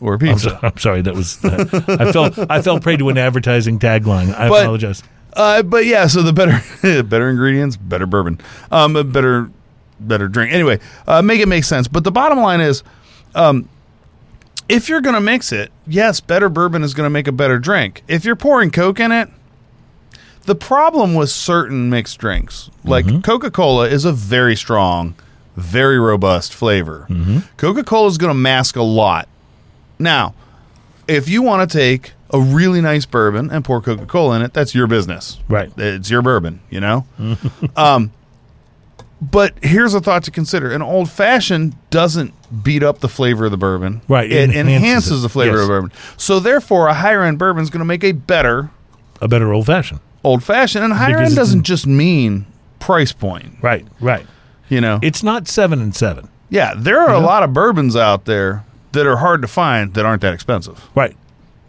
Or I'm, pizza. so, I'm sorry, that was I fell I fell prey to an advertising tagline. I But- apologize. Uh, but yeah, so the better better ingredients, better bourbon, um, a better better drink. Anyway, uh, make it make sense. But the bottom line is, um, if you're gonna mix it, yes, better bourbon is gonna make a better drink. If you're pouring Coke in it, the problem with certain mixed drinks, like Coca Cola, is a very strong, very robust flavor. Coca Cola is gonna mask a lot. Now, if you want to take a really nice bourbon and pour Coca Cola in it, that's your business. Right. It's your bourbon, you know? um, but here's a thought to consider an old fashioned doesn't beat up the flavor of the bourbon. Right, It, it enhances, enhances it. the flavor Yes. of the bourbon. So, therefore, a higher end bourbon is going to make a better A better old fashioned. old fashioned. And higher Because end doesn't just mean price point, Right, right. you know? It's not seven and seven. yeah, there are a lot of bourbons out there that are hard to find that aren't that expensive, Right.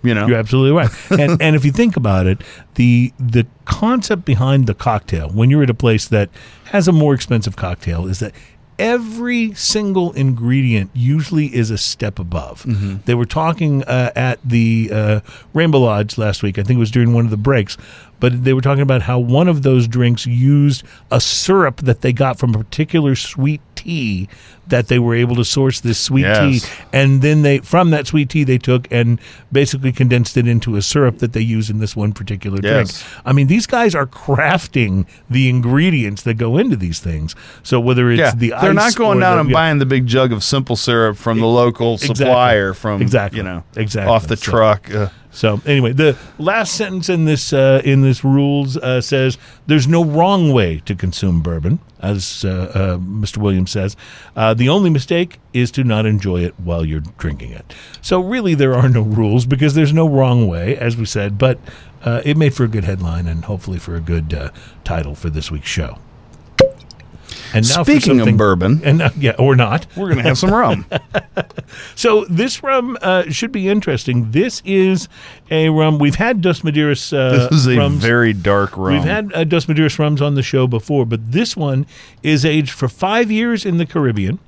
you know? You're absolutely right. and and if you think about it, the the concept behind the cocktail, when you're at a place that has a more expensive cocktail, is that every single ingredient usually is a step above. They were talking uh, at the uh, Rainbow Lodge last week. I think it was during one of the breaks. But they were talking about how one of those drinks used a syrup that they got from a particular sweet tea that they were able to source this sweet Yes. tea and then they from that sweet tea they took and basically condensed it into a syrup that they use in this one particular drink. I mean, these guys are crafting the ingredients that go into these things. So whether it's Yeah, the they're not going down the- and yeah. buying the big jug of simple syrup from the local Exactly. supplier from Exactly. you know Exactly. off the So- truck. Uh, So anyway, the last sentence in this uh, in this rules uh, says there's no wrong way to consume bourbon, as uh, uh, Mr. Williams says. Uh, the only mistake is to not enjoy it while you're drinking it. So really, there are no rules because there's no wrong way, as we said. But uh, it made for a good headline and hopefully for a good title for this week's show. And now Speaking of bourbon, and uh, yeah, or not. we're gonna have some rum. So this rum uh, should be interesting. This is a rum we've had Dos Maderas. Uh, this is a rums. very dark rum. We've had uh, Dos Maderas rums on the show before, but this one is aged for five years in the Caribbean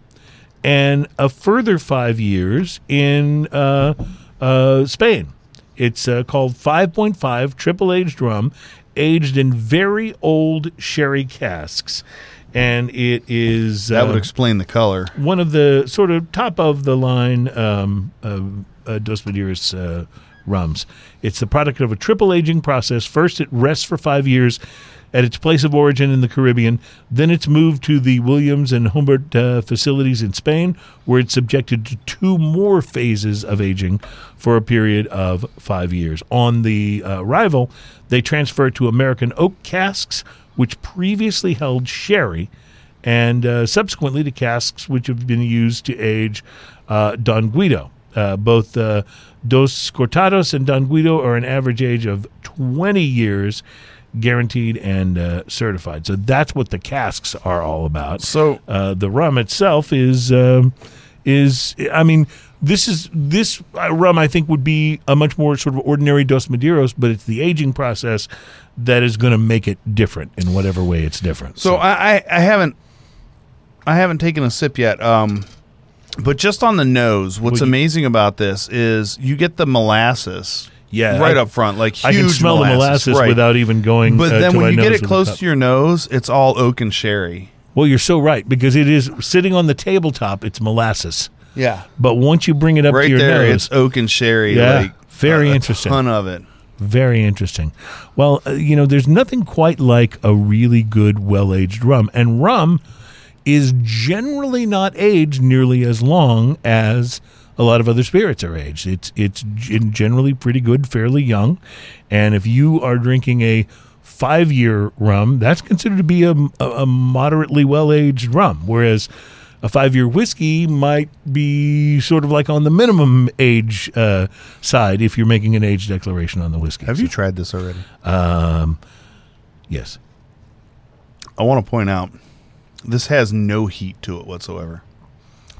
and a further five years in uh, uh, Spain. It's uh, called 5.5 triple aged rum, aged in very old sherry casks. And it is. that uh, would explain the color. one of the sort of top of the line um, uh, uh, Dos Maderas uh, rums. It's the product of a triple aging process. First, it rests for five years at its place of origin in the Caribbean. Then it's moved to the Williams and Humbert uh, facilities in Spain, where it's subjected to two more phases of aging for a period of five years. On the uh, arrival, they transfer it to American oak casks, which previously held sherry, and uh, subsequently to casks which have been used to age uh, Don Guido. Uh, both uh, Dos Cortados and Don Guido are an average age of 20 years, guaranteed and uh, certified. So that's what the casks are all about. So- uh, the rum itself is um, is I mean this is this rum I think would be a much more sort of ordinary Dos Maderas, but it's the aging process that is going to make it different in whatever way it's different. So I, I, I haven't I haven't taken a sip yet. Um, but just on the nose, what's Well, you- amazing about this is you get the molasses Yeah, right I- up front, like huge I can smell the molasses right. without even going. But uh, then when you get it close to your nose, it's all oak and sherry. Well, you're so right because it is sitting on the tabletop. It's molasses, Yeah, but once you bring it up right to your there, nose, it's oak and sherry. Yeah, like very a, interesting. Ton of it. very interesting. Well, uh, you know, there's nothing quite like a really good, well-aged rum, and rum is generally not aged nearly as long as a lot of other spirits are aged. It's it's generally pretty good, fairly young, and if you are drinking a five-year rum, that's considered to be a, a, a moderately well-aged rum, whereas a five-year whiskey might be sort of like on the minimum age uh, side if you're making an age declaration on the whiskey. Have you tried this already? Um, yes. I want to point out this has no heat to it whatsoever.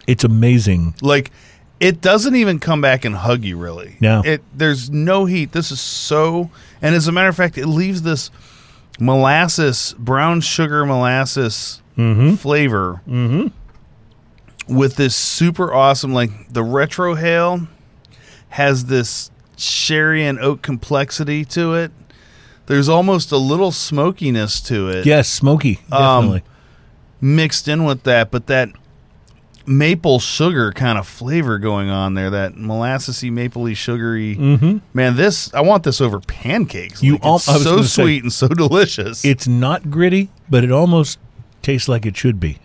It's amazing. Like it doesn't even come back and hug you really. No. It there's no heat. This is so and as a matter of fact, it leaves this molasses, brown sugar molasses flavor with this super awesome like the retrohale has this sherry and oak complexity to it. There's almost a little smokiness to it Yes, smoky. Um, Definitely. mixed in with that, but that maple sugar kind of flavor going on there, that molassesy, mapley, sugary. Mm-hmm. Man, this I want this over pancakes. You Like, al- so gonna say- sweet and so delicious. it's not gritty, but it almost tastes like it should be,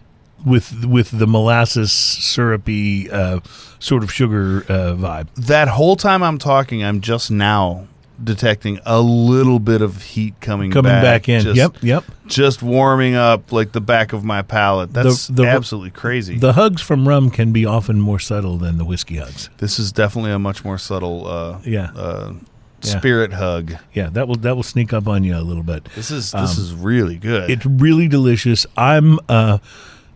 with with the molasses syrupy uh, sort of sugar uh, vibe. that whole time I'm talking, I'm just now detecting a little bit of heat coming Coming back, in. Just, yep, yep. just warming up like the back of my palate. That's the- absolutely crazy. The hugs from rum can be often more subtle than the whiskey hugs. this is definitely a much more subtle uh, Yeah. uh, Yeah. spirit hug. Yeah, that will that will sneak up on you a little bit. This is this is really good. It's really delicious. I'm uh,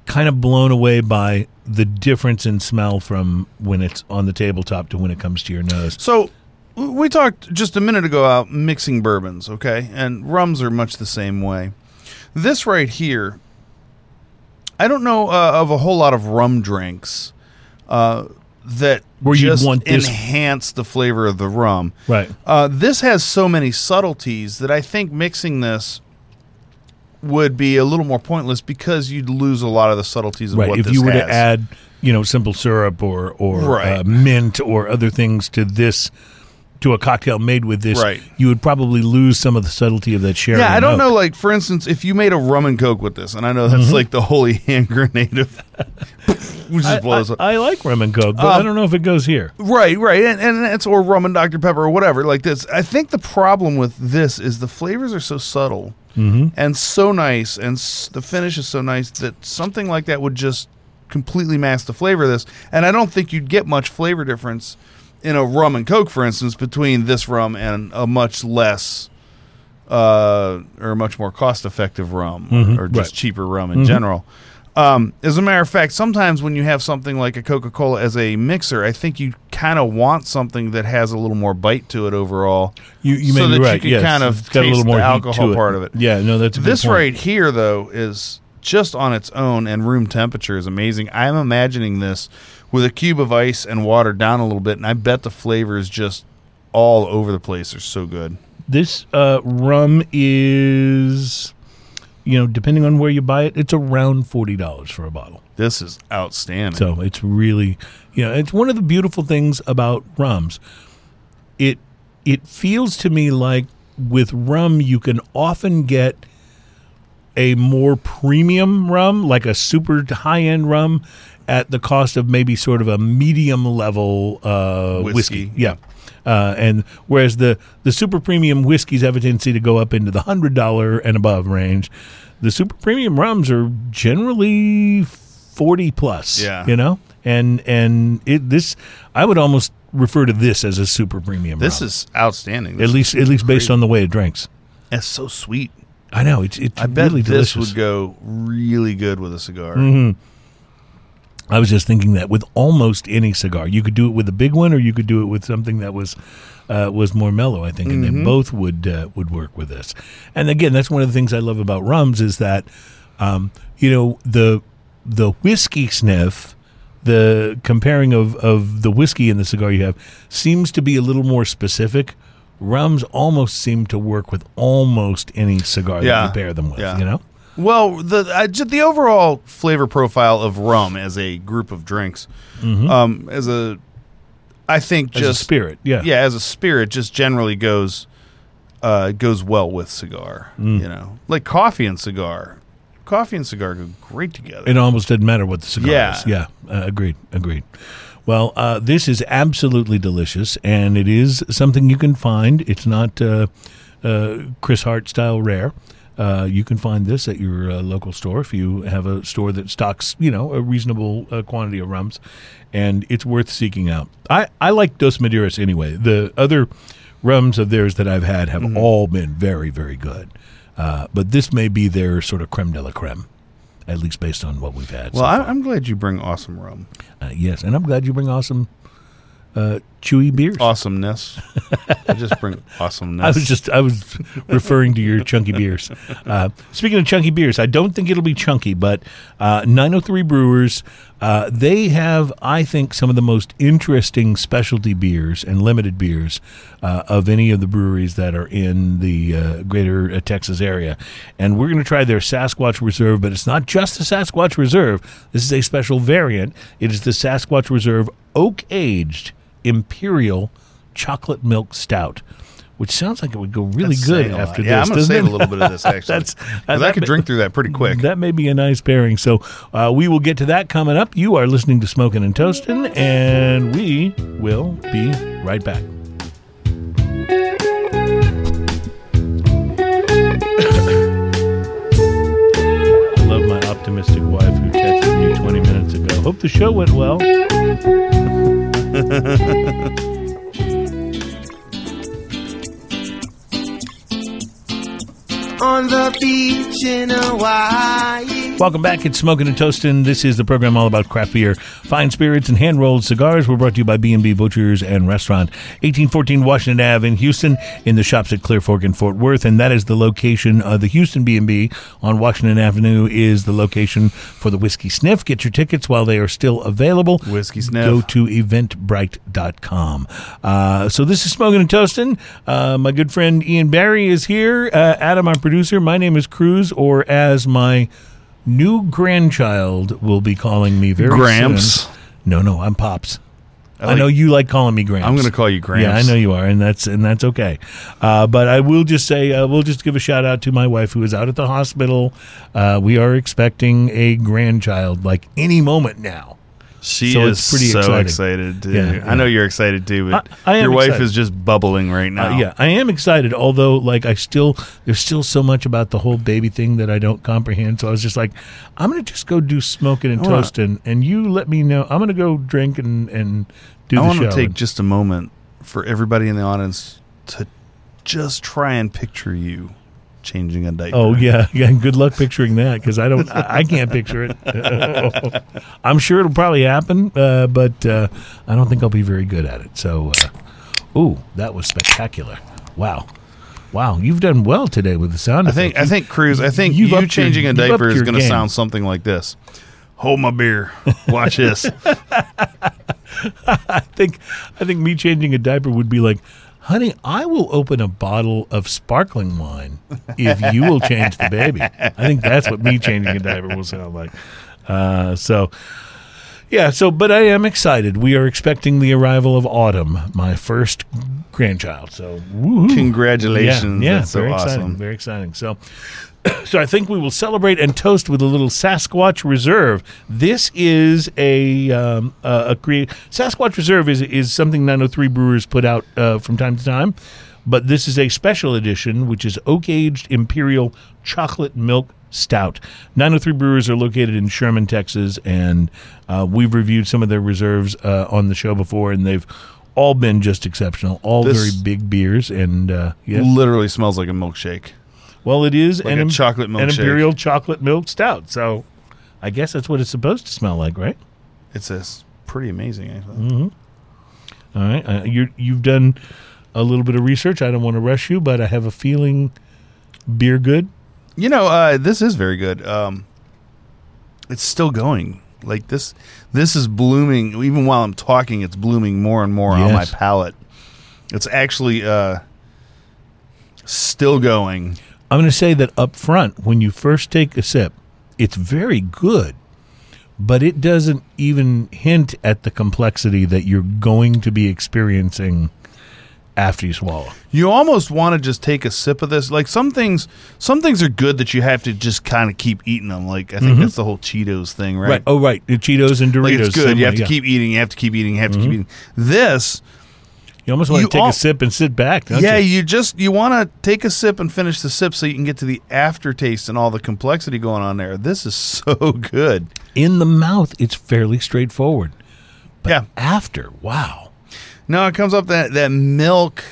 kind of blown away by the difference in smell from when it's on the tabletop to when it comes to your nose. so we talked just a minute ago about mixing bourbons, okay? And rums are much the same way. This right here, I don't know uh, of a whole lot of rum drinks uh, that Where just want this- enhance the flavor of the rum. Right. Uh, this has so many subtleties that I think mixing this would be a little more pointless because you'd lose a lot of the subtleties of Right. what If you were to add, you know, simple syrup or or Right. uh, mint or other things to this to a cocktail made with this, Right. you would probably lose some of the subtlety of that sherry. Yeah, I don't know. Like for instance, if you made a rum and coke with this, and I know that's like the holy hand grenade of, which I, just blows up. I, I like rum and coke, but Um, I don't know if it goes here. Right, right, and, and it's or rum and Dr Pepper or whatever like this. I think the problem with this is the flavors are so subtle Mm-hmm. and so nice, and s- the finish is so nice that something like that would just completely mask the flavor of this. And I don't think you'd get much flavor difference in a rum and coke, for instance, between this rum and a much less. Uh, or a much more cost-effective rum, mm-hmm. or just right. cheaper rum in mm-hmm. general. Um, as a matter of fact, sometimes when you have something like a Coca Cola as a mixer, I think you kind of want something that has a little more bite to it overall. You, you so may be that you can yes, kind of it's got a little more the alcohol part of it. Yeah, no, that's a good This right here, though, is just on its own, and room temperature is amazing. I'm imagining this with a cube of ice and water down a little bit, and I bet the flavor is just all over the place. They're so good. This uh, rum is, you know, depending on where you buy it, it's around forty dollars for a bottle. This is outstanding. So it's really, you know, it's one of the beautiful things about rums. It it feels to me like with rum you can often get a more premium rum, like a super high end rum, at the cost of maybe sort of a medium level uh, whiskey. Whiskey. Yeah. Uh, and whereas the, the super premium whiskeys have a tendency to go up into the hundred dollar and above range, the super premium rums are generally forty plus. Yeah. you know, and and it, this I would almost refer to this as a super premium. This rum. is outstanding. at least at least based on the way it drinks. it's so sweet. I know it's it's I bet really this delicious. would go really good with a cigar. Mm-hmm. I was just thinking that with almost any cigar, you could do it with a big one, or you could do it with something that was uh, was more mellow. I think, and Mm-hmm. they both would uh, would work with this. And again, that's one of the things I love about rums is that um, you know the the whiskey sniff, the comparing of of the whiskey and the cigar you have seems to be a little more specific. Rums almost seem to work with almost any cigar that you pair them with. Yeah. You know. Well, the uh, just the overall flavor profile of rum as a group of drinks, um, as a, I think Mm-hmm. As a spirit, yeah. yeah, as a spirit, just generally goes, uh, goes well with cigar. Mm. You know, like coffee and cigar, coffee and cigar go great together. It almost doesn't matter what the cigar Yeah. is. Yeah, uh, agreed, agreed. Well, uh, this is absolutely delicious, and it is something you can find. It's not uh, uh, Chris Hart style rare. Uh, you can find this at your uh, local store if you have a store that stocks, you know, a reasonable uh, quantity of rums, and it's worth seeking out. I, I like Dos Maderas anyway. The other rums of theirs that I've had have Mm-hmm. all been very, very good. Uh, but this may be their sort of creme de la creme, at least based on what we've had. well, so I. I'm glad you bring awesome rum, Uh, yes, and I'm glad you bring awesome uh, chewy beers. awesomeness. I just bring awesomeness. I was just I was referring to your chunky beers. Uh, speaking of chunky beers, I don't think it'll be chunky, but uh, 903 Brewers uh, they have I think some of the most interesting specialty beers and limited beers uh, of any of the breweries that are in the uh, greater uh, Texas area, and we're going to try their Sasquatch Reserve, but it's not just the Sasquatch Reserve. This is a special variant. It is the Sasquatch Reserve Oak Aged Imperial Chocolate Milk Stout, which sounds like it would go really That's good saying a lot. after yeah, this. I'm going to save it? a little bit of this actually. That's- uh, I could ma- drink through that pretty quick. That may be a nice pairing. So uh, we will get to that coming up. You are listening to Smoking and Toasting, and we will be right back. I love my optimistic wife who texted me 20 minutes ago. Hope the show went well. on the beach in Hawaii. Welcome back. It's Smoking and Toasting. This is the program all about craft beer, fine spirits, and hand-rolled cigars. We're brought to you by B&B Butchers and Restaurant, 1814 Washington Ave in Houston, in the shops at Clear Fork and Fort Worth, and that is the location of the Houston B&B on Washington Avenue is the location for the Whiskey Sniff. Get your tickets while they are still available. Whiskey Sniff. Go to eventbrite.com. Uh, so this is Smoking and Toasting. Uh, my good friend Ian Barry is here. Uh, Adam, our producer. My name is Cruz, or as my new grandchild will be calling me very Gramps. soon. No, no, I'm Pops. I, like- know you like calling me Gramps. I'm going to call you Gramps. Yeah, I know you are, and that's and that's okay. Uh, but I will just say, uh, we'll just give a shout out to my wife who is out at the hospital. Uh, we are expecting a grandchild like any moment now. She So is pretty so exciting. excited. Too. Yeah, I know you're excited too, but I- I your wife excited. is just bubbling right now. Uh, yeah, I am excited. Although, like, I still there's still so much about the whole baby thing that I don't comprehend. So I was just like, I'm gonna just go do smoking and wanna- toasting, and you let me know. I'm gonna go drink and and do I want to take And- just a moment for everybody in the audience to just try and picture you changing a diaper. Oh yeah, yeah. Good luck picturing that because I don't, I, can't picture it. I'm sure it'll probably happen, uh, but uh, I don't think I'll be very good at it. So, uh, ooh, that was spectacular! Wow, wow, you've done well today with the sound. I think I think Cruz. I think You've you upped your- changing a diaper is going to sound something like this. Hold my beer. Watch this. I think I think me changing a diaper would be like, honey, I will open a bottle of sparkling wine if you will change the baby. I think that's what me changing a diaper will sound like. Uh, so, Yeah, so but I am excited. We are expecting the arrival of Autumn, my first grandchild. So woohoo. Congratulations. Yeah, yeah That's so very awesome. exciting. Very exciting. So so I think we will celebrate and toast with a little Sasquatch Reserve. This is a um, uh, a create Sasquatch Reserve is is something 903 Brewers put out uh, from time to time, but this is a special edition which is oak aged imperial chocolate milk stout. 903 Brewers are located in Sherman, Texas, and uh, we've reviewed some of their reserves uh, on the show before, and they've all been just exceptional. All This- very big beers, and uh, yes. Literally smells like a milkshake. Well, it is Like an chocolate an imperial chocolate milk stout. So, I guess that's what it's supposed to smell like, right? It's a, pretty amazing. I. Mm-hmm. All right, uh, you you've done a little bit of research. I don't want to rush you, but I have a feeling beer good. You know, uh, this is very good. Um, it's still going. Like this, this is blooming. Even while I'm talking, it's blooming more and more on my palate. It's actually uh, still going. I'm going to say that up front, when you first take a sip, it's very good, but it doesn't even hint at the complexity that you're going to be experiencing after you swallow. You almost want to just take a sip of this. Like some things, some things are good that you have to just kind of keep eating them. Like I think mm-hmm. that's the whole Cheetos thing, right? right. Oh, right. The Cheetos and Doritos. Like it's good. You way, have to yeah. keep eating. You have to keep eating. You have to keep mm-hmm. eating. This, You almost want you to take all- a sip and sit back. Yeah, you? you just you want to take a sip and finish the sip so you can get to the aftertaste and all the complexity going on there. This is so good. In the mouth, it's fairly straightforward. But Yeah. after, wow. No, it comes up that that milk,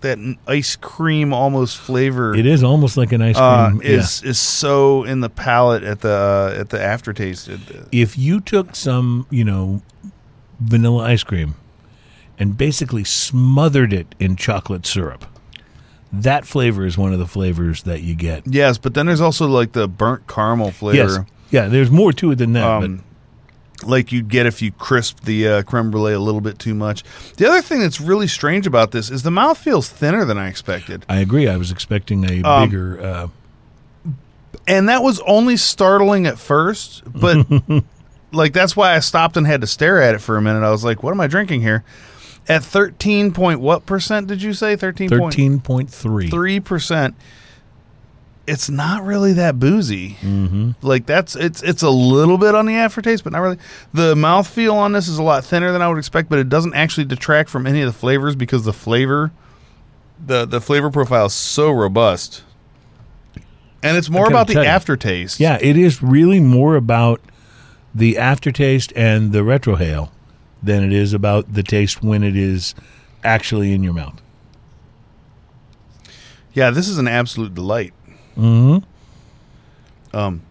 that ice cream almost flavor. It is almost like an ice uh, cream. is is so in the palate at the uh, at the aftertaste. Uh, yeah. If you took some, you know, vanilla ice cream and basically smothered it in chocolate syrup, that flavor is one of the flavors that you get. yes, but then there's also like the burnt caramel flavor. Yes. Yeah, there's more to it than that. um, like you'd get if you crisp the uh, creme brulee a little bit too much. The other thing that's really strange about this is the mouth feels thinner than I expected, I agree. I was expecting a Um, bigger. Uh, and that was only startling at first. But like that's why I stopped and had to stare at it for a minute. I was like, "What am I drinking here?" At thirteen point what percent did you say? Thirteen point 13.3. three percent. It's not really that boozy. Mm-hmm. Like that's it's it's a little bit on the aftertaste, but not really. The mouthfeel on this is a lot thinner than I would expect, but it doesn't actually detract from any of the flavors because the flavor, the the flavor profile is so robust, and it's more about the you. aftertaste. Yeah, it is really more about the aftertaste and the retrohale than it is about the taste when it is actually in your mouth. yeah. This is an absolute delight. Mm-hmm. Um,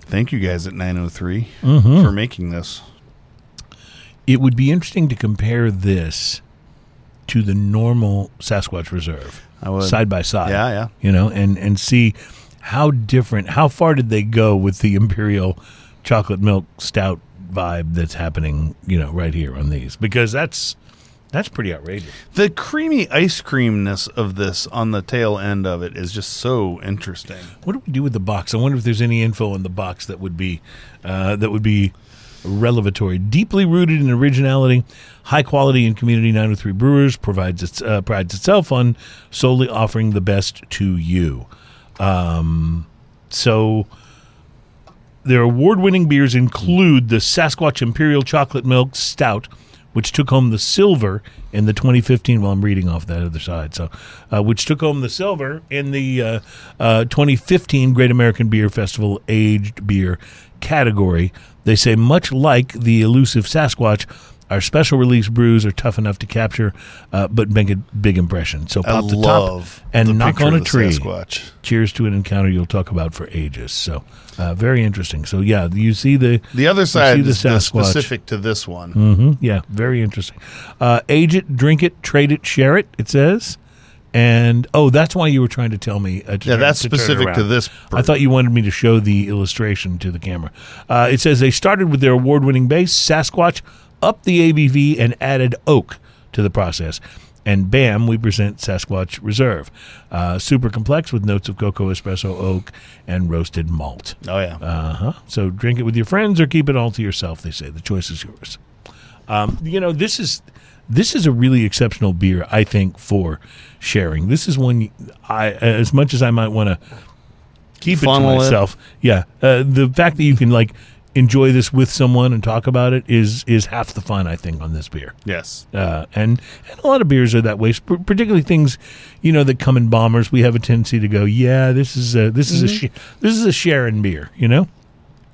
thank you guys at nine hundred three Mm-hmm. for making this. It would be interesting to compare this to the normal Sasquatch Reserve I would. side by side. Yeah, yeah. You know, and and see how different, how far did they go with the imperial chocolate milk stout vibe that's happening, you know, right here on these because that's that's pretty outrageous. The creamy ice creamness of this on the tail end of it is just so interesting. What do we do with the box? I wonder if there's any info in the box that would be uh, that would be revelatory. Deeply rooted in originality, high quality and community 903 Brewers provides its uh, prides itself on solely offering the best to you. Um, so their award-winning beers include the Sasquatch Imperial Chocolate Milk Stout, which took home the silver in the 2015. Well, I'm reading off that other side, so uh, which took home the silver in the uh, uh, 2015 Great American Beer Festival aged beer category. They say much like the elusive Sasquatch. Our special release brews are tough enough to capture, uh, but make a big impression. So I pop the love top and the knock on a tree Sasquatch. cheers to an encounter you'll talk about for ages. So, uh, very interesting. So, yeah, you see the The other side the is Sasquatch. specific to this one. hmm yeah, very interesting. Uh, age it, drink it, trade it, share it. It says, and oh, that's why you were trying to tell me. Uh, to Yeah, turn- that's to specific to this. I thought you wanted me to show the illustration to the camera. Uh, it says they started with their award-winning base, Sasquatch, upped the ABV and added oak to the process. And bam, we present Sasquatch Reserve. Uh, super complex with notes of cocoa, espresso, oak, and roasted malt. Oh yeah. Uh huh. So drink it with your friends or keep it all to yourself. They say the choice is yours. Um, you know, this is this is a really exceptional beer. I think for sharing. This is one I, as much as I might want to keep it to Funnel it. myself. Yeah, uh, the fact that you can like enjoy this with someone and talk about it is is half the fun. I think on this beer. yes. Uh, and and a lot of beers are that way, particularly things you know that come in bombers. We have a tendency to go, yeah, this is a this is a mm-hmm. sh- this is a Sharon beer, you know.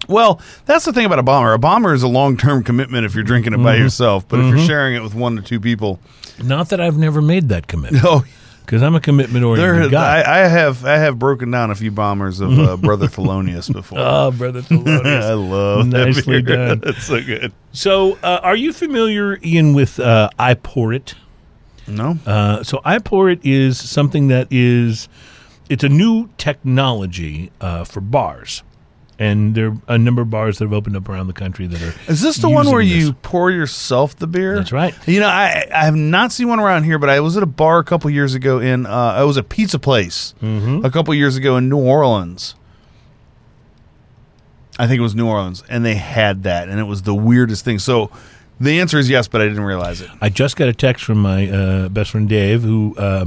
Well, that's the thing about a bomber. A bomber is a long term commitment if you're drinking it by mm-hmm. yourself, but if you're mm-hmm. sharing it with one to two people, Not that I've never made that commitment oh, because I'm a commitment oriented guy. I, I have I have broken down a few bombers of uh, Brother Thelonious before. oh, brother Thelonious. I love that Nicely beer. done. That's so good. So, uh, are you familiar, Ian, with uh, iPourIt? No, Uh, so, iPourIt is something that is, it's a new technology uh, for bars. And there are a number of bars that have opened up around the country that are. is this the one where this. you pour yourself the beer? That's right. You know, I I have not seen one around here, but I was at a bar a couple years ago in uh, it was a pizza place Mm-hmm. a couple years ago in New Orleans. I think it was New Orleans, and they had that, and it was the weirdest thing. So, the answer is yes, but I didn't realize it. I just got a text from my uh, best friend Dave, who uh,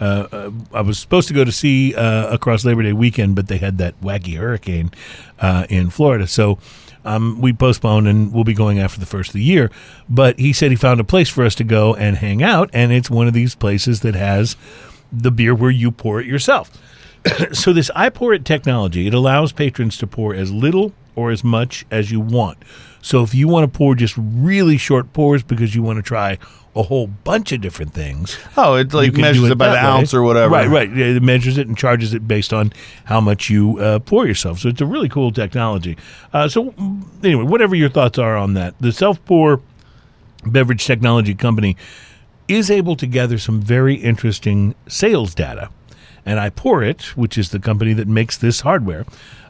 uh, uh, I was supposed to go to see uh, across Labor Day weekend, but they had that wacky hurricane uh, in Florida. So um, we postponed and we'll be going after the first of the year. But he said he found a place for us to go and hang out, and it's one of these places that has the beer where you pour it yourself. so this iPourIt technology it allows patrons to pour as little or as much as you want. So if you want to pour just really short pours because you want to try a whole bunch of different things, Oh, it like measures do it by the way. ounce or whatever. Right, right. It measures it and charges it based on how much you uh, pour yourself. So it's a really cool technology. Uh, so mm, anyway, whatever your thoughts are on that, the self pour beverage technology company is able to gather some very interesting sales data. And iPourIt, which is the company that makes this hardware,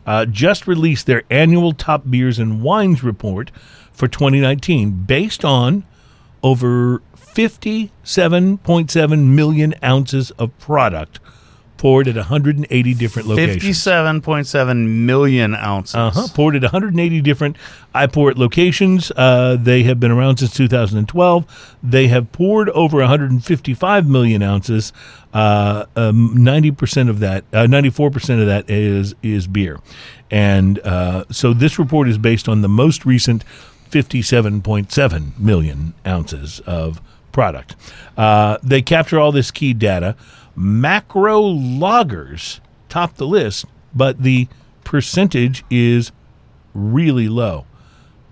uh, just released their annual top beers and wines report for 2019 based on over 57.7 million ounces of product poured at 180 different locations. Fifty-seven point seven million ounces. Uh-huh. Poured at 180 different iPourIt locations. Uh, they have been around since 2012. They have poured over 155 million ounces. Uh, um, 90% of that, uh, 94% of that is is beer, and uh, so this report is based on the most recent 57.7 million ounces of product. Uh, they capture all this key data. Macro lagers top the list, but the percentage is really low.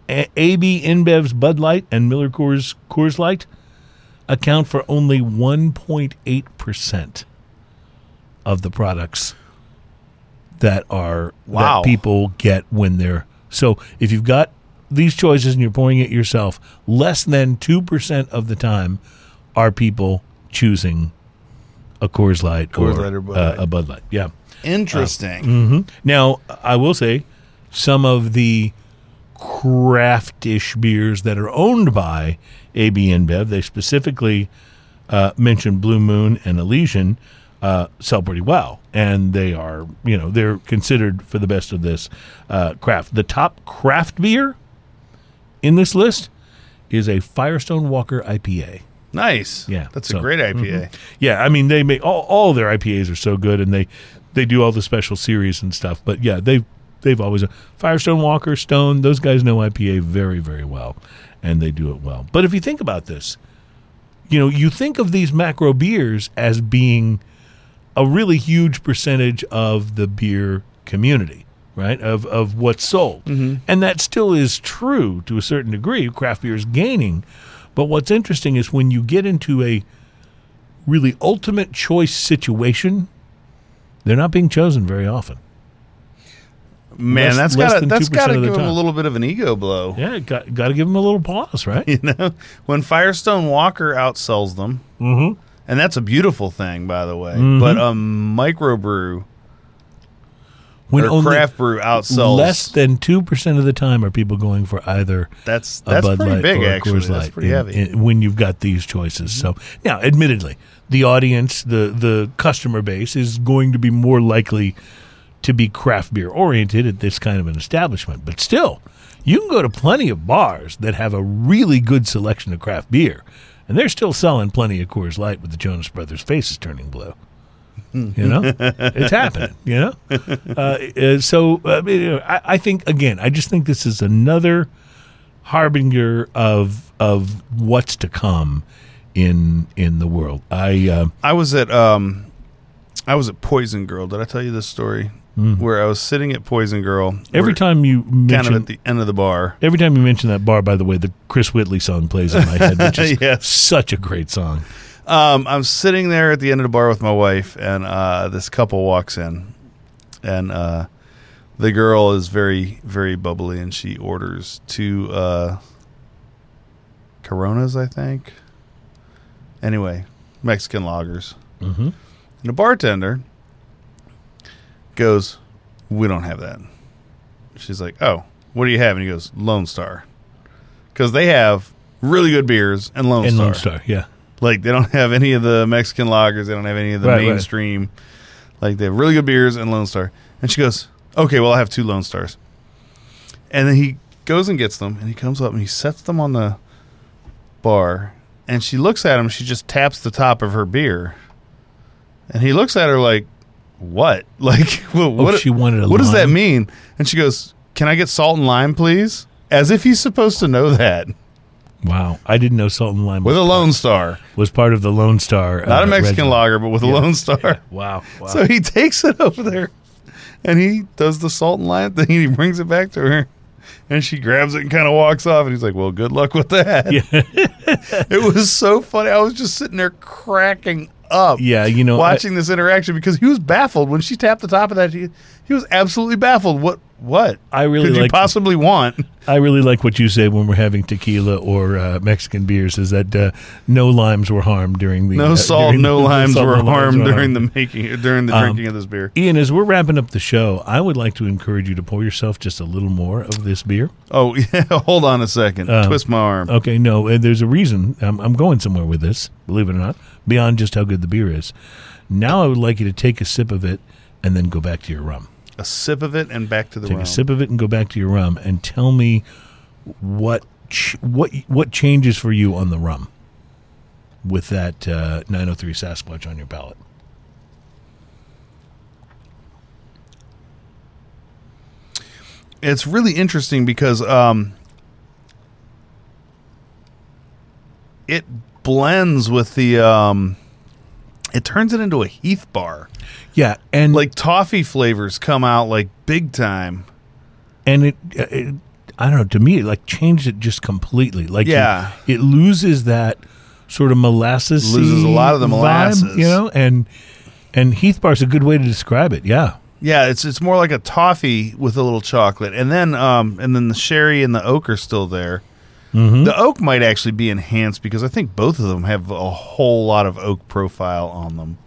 A- AB InBev's Bud Light and Miller Coors Coors Light account for only 1.8% of the products that are Wow. that people get when they're so if you've got these choices and you're pouring it yourself, less than 2% of the time are people choosing a Coors Light Coors or, Light or Bud uh, Light. a Bud Light. Yeah. Interesting. hmm Now, I will say some of the craftish beers that are owned by AB InBev, they specifically uh, mentioned Blue Moon and Elysian, uh, sell pretty well. And they are, you know, they're considered for the best of this uh, craft. The top craft beer in this list is a Firestone Walker IPA. Nice. Yeah, That's so- a great IPA. Yeah, I mean they make all, all their IPAs are so good, and they they do all the special series and stuff. But yeah, they've they've always Firestone Walker Stone. Those guys know IPA very very well, and they do it well. But if you think about this, you know, you think of these macro beers as being a really huge percentage of the beer community, right? Of of what's sold, and that still is true to a certain degree. Craft beer is gaining, but what's interesting is when you get into a really ultimate choice situation, they're not being chosen very often. Man, Less- that's less got to than that's 2% got to give them a little bit of an ego blow. Yeah, got got to give them a little pause, right? You know, when Firestone Walker outsells them, mm-hmm. and that's a beautiful thing, by the way. Mhm. But a microbrew, When or only craft brew outsells. less than two percent of the time are people going for either that's a that's Bud pretty Light big actually. Coors That's Light pretty in- heavy. In- when you've got these choices. So now, admittedly, the audience, the the customer base is going to be more likely to be craft beer oriented at this kind of an establishment. But still, you can go to plenty of bars that have a really good selection of craft beer, and they're still selling plenty of Coors Light with the Jonas Brothers' faces turning blue. You know, it's happening. You know, uh, uh, so uh, you know, I, I think again, I just think this is another harbinger of of what's to come in in the world. I uh, I was at um, I was at Poison Girl. Did I tell you this story? Where I was sitting at Poison Girl. Mm. every time you kind mention of at the end of the bar. every time you mention that bar, by the way, the Chris Whitley song plays in my head, which is Yes. such a great song. Um, I'm sitting there at the end of the bar with my wife, and uh, this couple walks in, and uh, the girl is very, very bubbly, and she orders two uh, Coronas, I think. Anyway, Mexican lagers. Mm-hmm. And the bartender goes, "We don't have that." She's like, "Oh, what do you have?" And he goes, "Lone Star," because they have really good beers and Lone And Star. Lone Star, yeah. Like they don't have any of the Mexican lagers. They don't have any of the Right, right. mainstream. Like they have really good beers and Lone Star. And she goes, "Okay, well I have two Lone Stars." And then he goes and gets them, and he comes up and he sets them on the bar. And she looks at him. She just taps the top of her beer, and he looks at her like, "What? Like oh, what? what Oh, she wanted a What does that lime? mean?" And she goes, "Can I get salt and lime, please?" As if he's supposed to know that Wow, I didn't know Salt and Lime with was, a Lone Star. was part of the Lone Star. Not uh, a Mexican regimen. lager, but with a Lone Star. Wow, wow. So he takes it over there and he does the salt and lime thing and he brings it back to her. And she grabs it and kind of walks off. And he's like, Well, good luck with that. Yeah. it was so funny. I was just sitting there cracking up yeah, you know, I- watching this interaction because he was baffled. When she tapped the top of that, he, he was absolutely baffled. What what I really could you possibly want? I really like what you say when we're having tequila or uh, Mexican beers is that uh, no limes were harmed during the No uh, salt, no the- limes salt, were no limes harmed were during the making, during the Um, drinking of this beer. Ian, as we're wrapping up the show, I would like to encourage you to pour yourself just a little more of this beer. Oh, yeah. Hold on a second. Um, Twist my arm. Okay, no, uh, there's a reason. I'm, I'm going somewhere with this, believe it or not, beyond just how good the beer is. Now I would like you to take a sip of it and then go back to your rum. A sip of it and back to the Take rum. a sip of it and go back to your rum and tell me what ch- what what changes for you on the rum with that uh, 903 Sasquatch on your palate. it's really interesting because um, it blends with the um, it turns it into a Heath bar. Yeah, and Like toffee flavors come out like big time. and it, uh, it I don't know. To me, it like changed it just completely. Like Yeah. it loses that sort of molasses. Loses a lot of the molasses. you know, and and Heath Bar's a good way to describe it. Yeah, Yeah, it's it's more like a toffee with a little chocolate, and then um and then the sherry and the oak are still there. Mm-hmm. The oak might actually be enhanced because I think both of them have a whole lot of oak profile on them,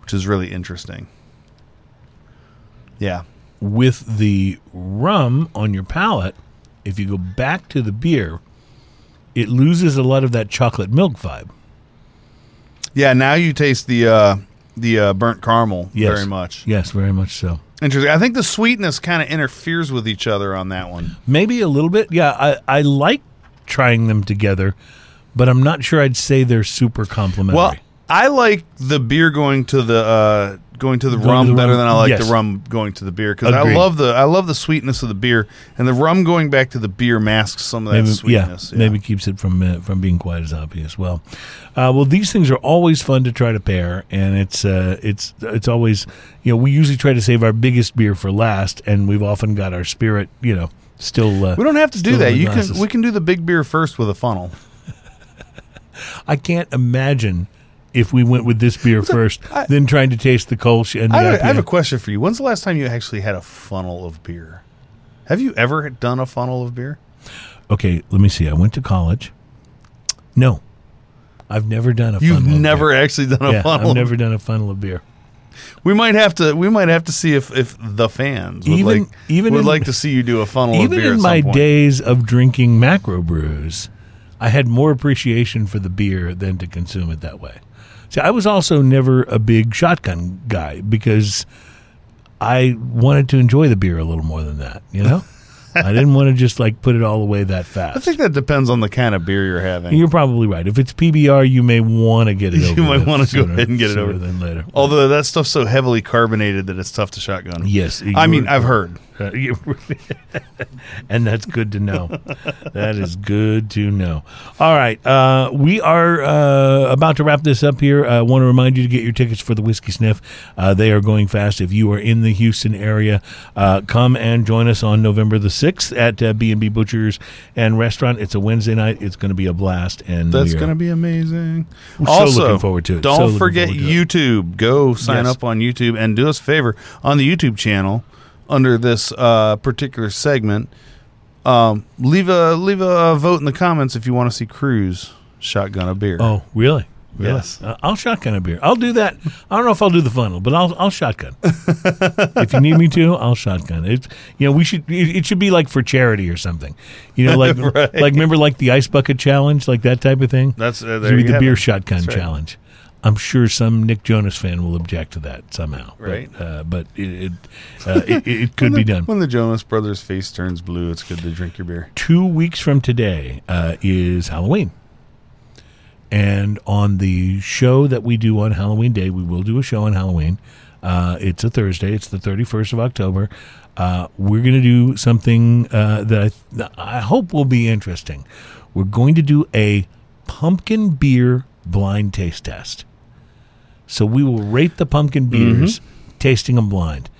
which is really interesting. Yeah, with the rum on your palate, if you go back to the beer, it loses a lot of that chocolate milk vibe. yeah. Now you taste the uh, the uh, burnt caramel Yes. very much. Yes, very much so. Interesting. I think the sweetness kind of interferes with each other on that one. Maybe a little bit. Yeah, I, I like trying them together, but I'm not sure I'd say they're super complementary. Well, I like the beer going to the uh, going to the Going to rum the better rum, than I like yes. the rum going to the beer because I Agreed. love the I love the sweetness of the beer and the rum going back to the beer masks some of that maybe, sweetness. yeah, maybe keeps it from uh, from being quite as obvious. Well, uh, well, these things are always fun to try to pair, and it's uh, it's it's always you know we usually try to save our biggest beer for last, and we've often got our spirit you know still. Uh, We don't have to do that. You can we can do the big beer first with a funnel. I can't imagine if we went with this beer first, I- then trying to taste the Kolsch and the I, have a- I have a question for you. When's the last time you actually had a funnel of beer? Have you ever done a funnel of beer? Okay, let me see. I went to college. No, I've never done a. You've funnel of never beer. actually done a Yeah, funnel. I've never done a funnel of beer. We might have to. We might have to see if if the fans would Even- like even would in- like to see you do a funnel of Even in my point. days of drinking macro brews, I had more appreciation for the beer than to consume it that way. See, I was also never a big shotgun guy because I wanted to enjoy the beer a little more than that. You know, I didn't want to just like put it all away that fast. I think that depends on the kind of beer you're having. You're probably right. If it's PBR, you may want to get it You might wanna go ahead and get it over. than later. Although that stuff's so heavily carbonated that it's tough to shotgun. yes, I mean I've heard. Uh, and that's good to know. that is good to know. All right, uh, we are uh, about to wrap this up here. I want to remind you to get your tickets for the Whiskey Sniff. Uh, they are going fast. If you are in the Houston area, uh, come and join us on November the sixth at uh, B and B Butchers and Restaurant. It's a Wednesday night. It's going to be a blast, and That's going to be amazing. We're so also, looking forward to it. Don't looking forget forward it. YouTube. Go sign Yes. up on YouTube and do us a favor on the YouTube channel under this uh, particular segment. Um, leave a leave a vote in the comments if you want to see Cruz shotgun a beer. Oh, really? Really? Yes. Uh, I'll shotgun a beer. I'll do that. I don't know if I'll do the funnel, but I'll I'll shotgun. if you need me to, I'll shotgun. It you know we should it, it should be like for charity or something. You know, like Right. like remember like the ice bucket challenge, like that type of thing. That's uh, there should be you the beer it. shotgun right. challenge. I'm sure some Nick Jonas fan will object to that somehow. But, Right. uh, but it it, uh, it, it could When be done. When the Jonas Brothers face turns blue, it's good to drink your beer. two weeks from today uh, is Halloween. And on the show that we do on Halloween Day, we will do a show on Halloween. Uh, it's a Thursday. It's the 31st of October. Uh, we're going to do something uh, that I, that I hope will be interesting. We're going to do a pumpkin beer blind taste test. So we will rate the pumpkin beers, tasting them blind.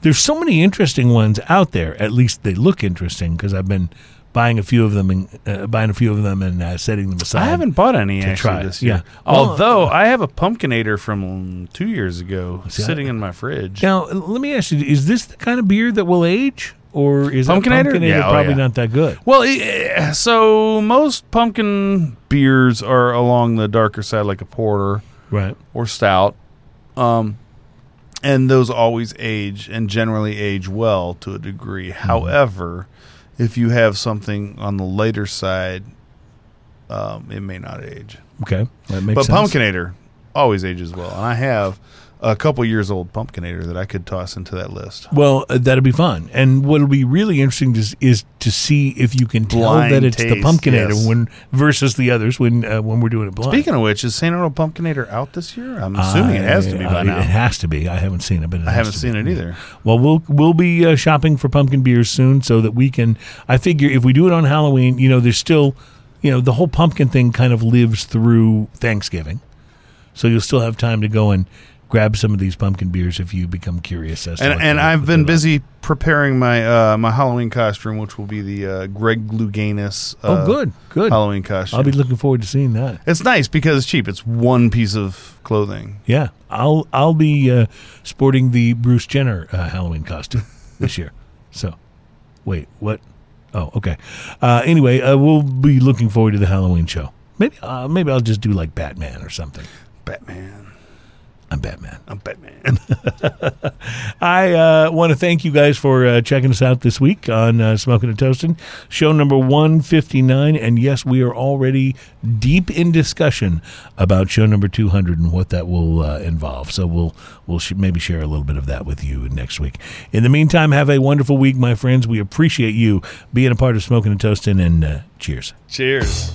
There's so many interesting ones out there. At least they look interesting because I've been buying a few of them and uh, buying a few of them and uh, setting them aside. I haven't bought any to actually try this year. Yeah. Well, Although I have a pumpkinator from two years ago I- sitting in my fridge. Now, let me ask you: Is this the kind of beer that will age, or is that Pumpkinator? Pumpkinator Yeah, oh, probably yeah. not that good? Well, eh, so most pumpkin beers are along the darker side, like a porter Right. or stout, um, and those always age and generally age well to a degree. Mm-hmm. However, if you have something on the later side, um, it may not age. Okay, that makes but sense. pumpkinator always ages well, and I have a couple years old pumpkinator that I could toss into that list. Well, uh, that'll be fun. And what'll be really interesting is, is to see if you can tell Blind that it's the taste, Pumpkinator yes. when versus the others when uh, when we're doing it blind. Speaking of which, is Saint Arnold Pumpkinator out this year? I'm assuming it has to be by uh, now. It has to be. I haven't seen it, but it I haven't seen it either. Well, we'll we'll be uh, shopping for pumpkin beers soon, so that we can. I figure if we do it on Halloween, you know, there's still, you know, the whole pumpkin thing kind of lives through Thanksgiving, so you'll still have time to go and grab some of these pumpkin beers if you become curious as to And and I've been busy preparing my uh, my Halloween costume, which will be the uh, Greg Louganis. Uh, Oh, good, good. Halloween costume. I'll be looking forward to seeing that. it's nice because it's cheap. It's one piece of clothing. Yeah, I'll I'll be uh, sporting the Bruce Jenner uh, Halloween costume this year. So, wait, what? Oh, okay. Uh, anyway, uh, we'll be looking forward to the Halloween show. Maybe uh, maybe I'll just do like Batman or something. Batman. I'm Batman. I'm Batman. I uh, want to thank you guys for uh, checking us out this week on uh, Smoking and Toasting, show number 159. And yes, we are already deep in discussion about show number 200 and what that will uh, involve. So we'll we'll sh- maybe share a little bit of that with you next week. In the meantime, have a wonderful week, my friends. We appreciate you being a part of Smoking and Toasting, and uh, cheers. Cheers.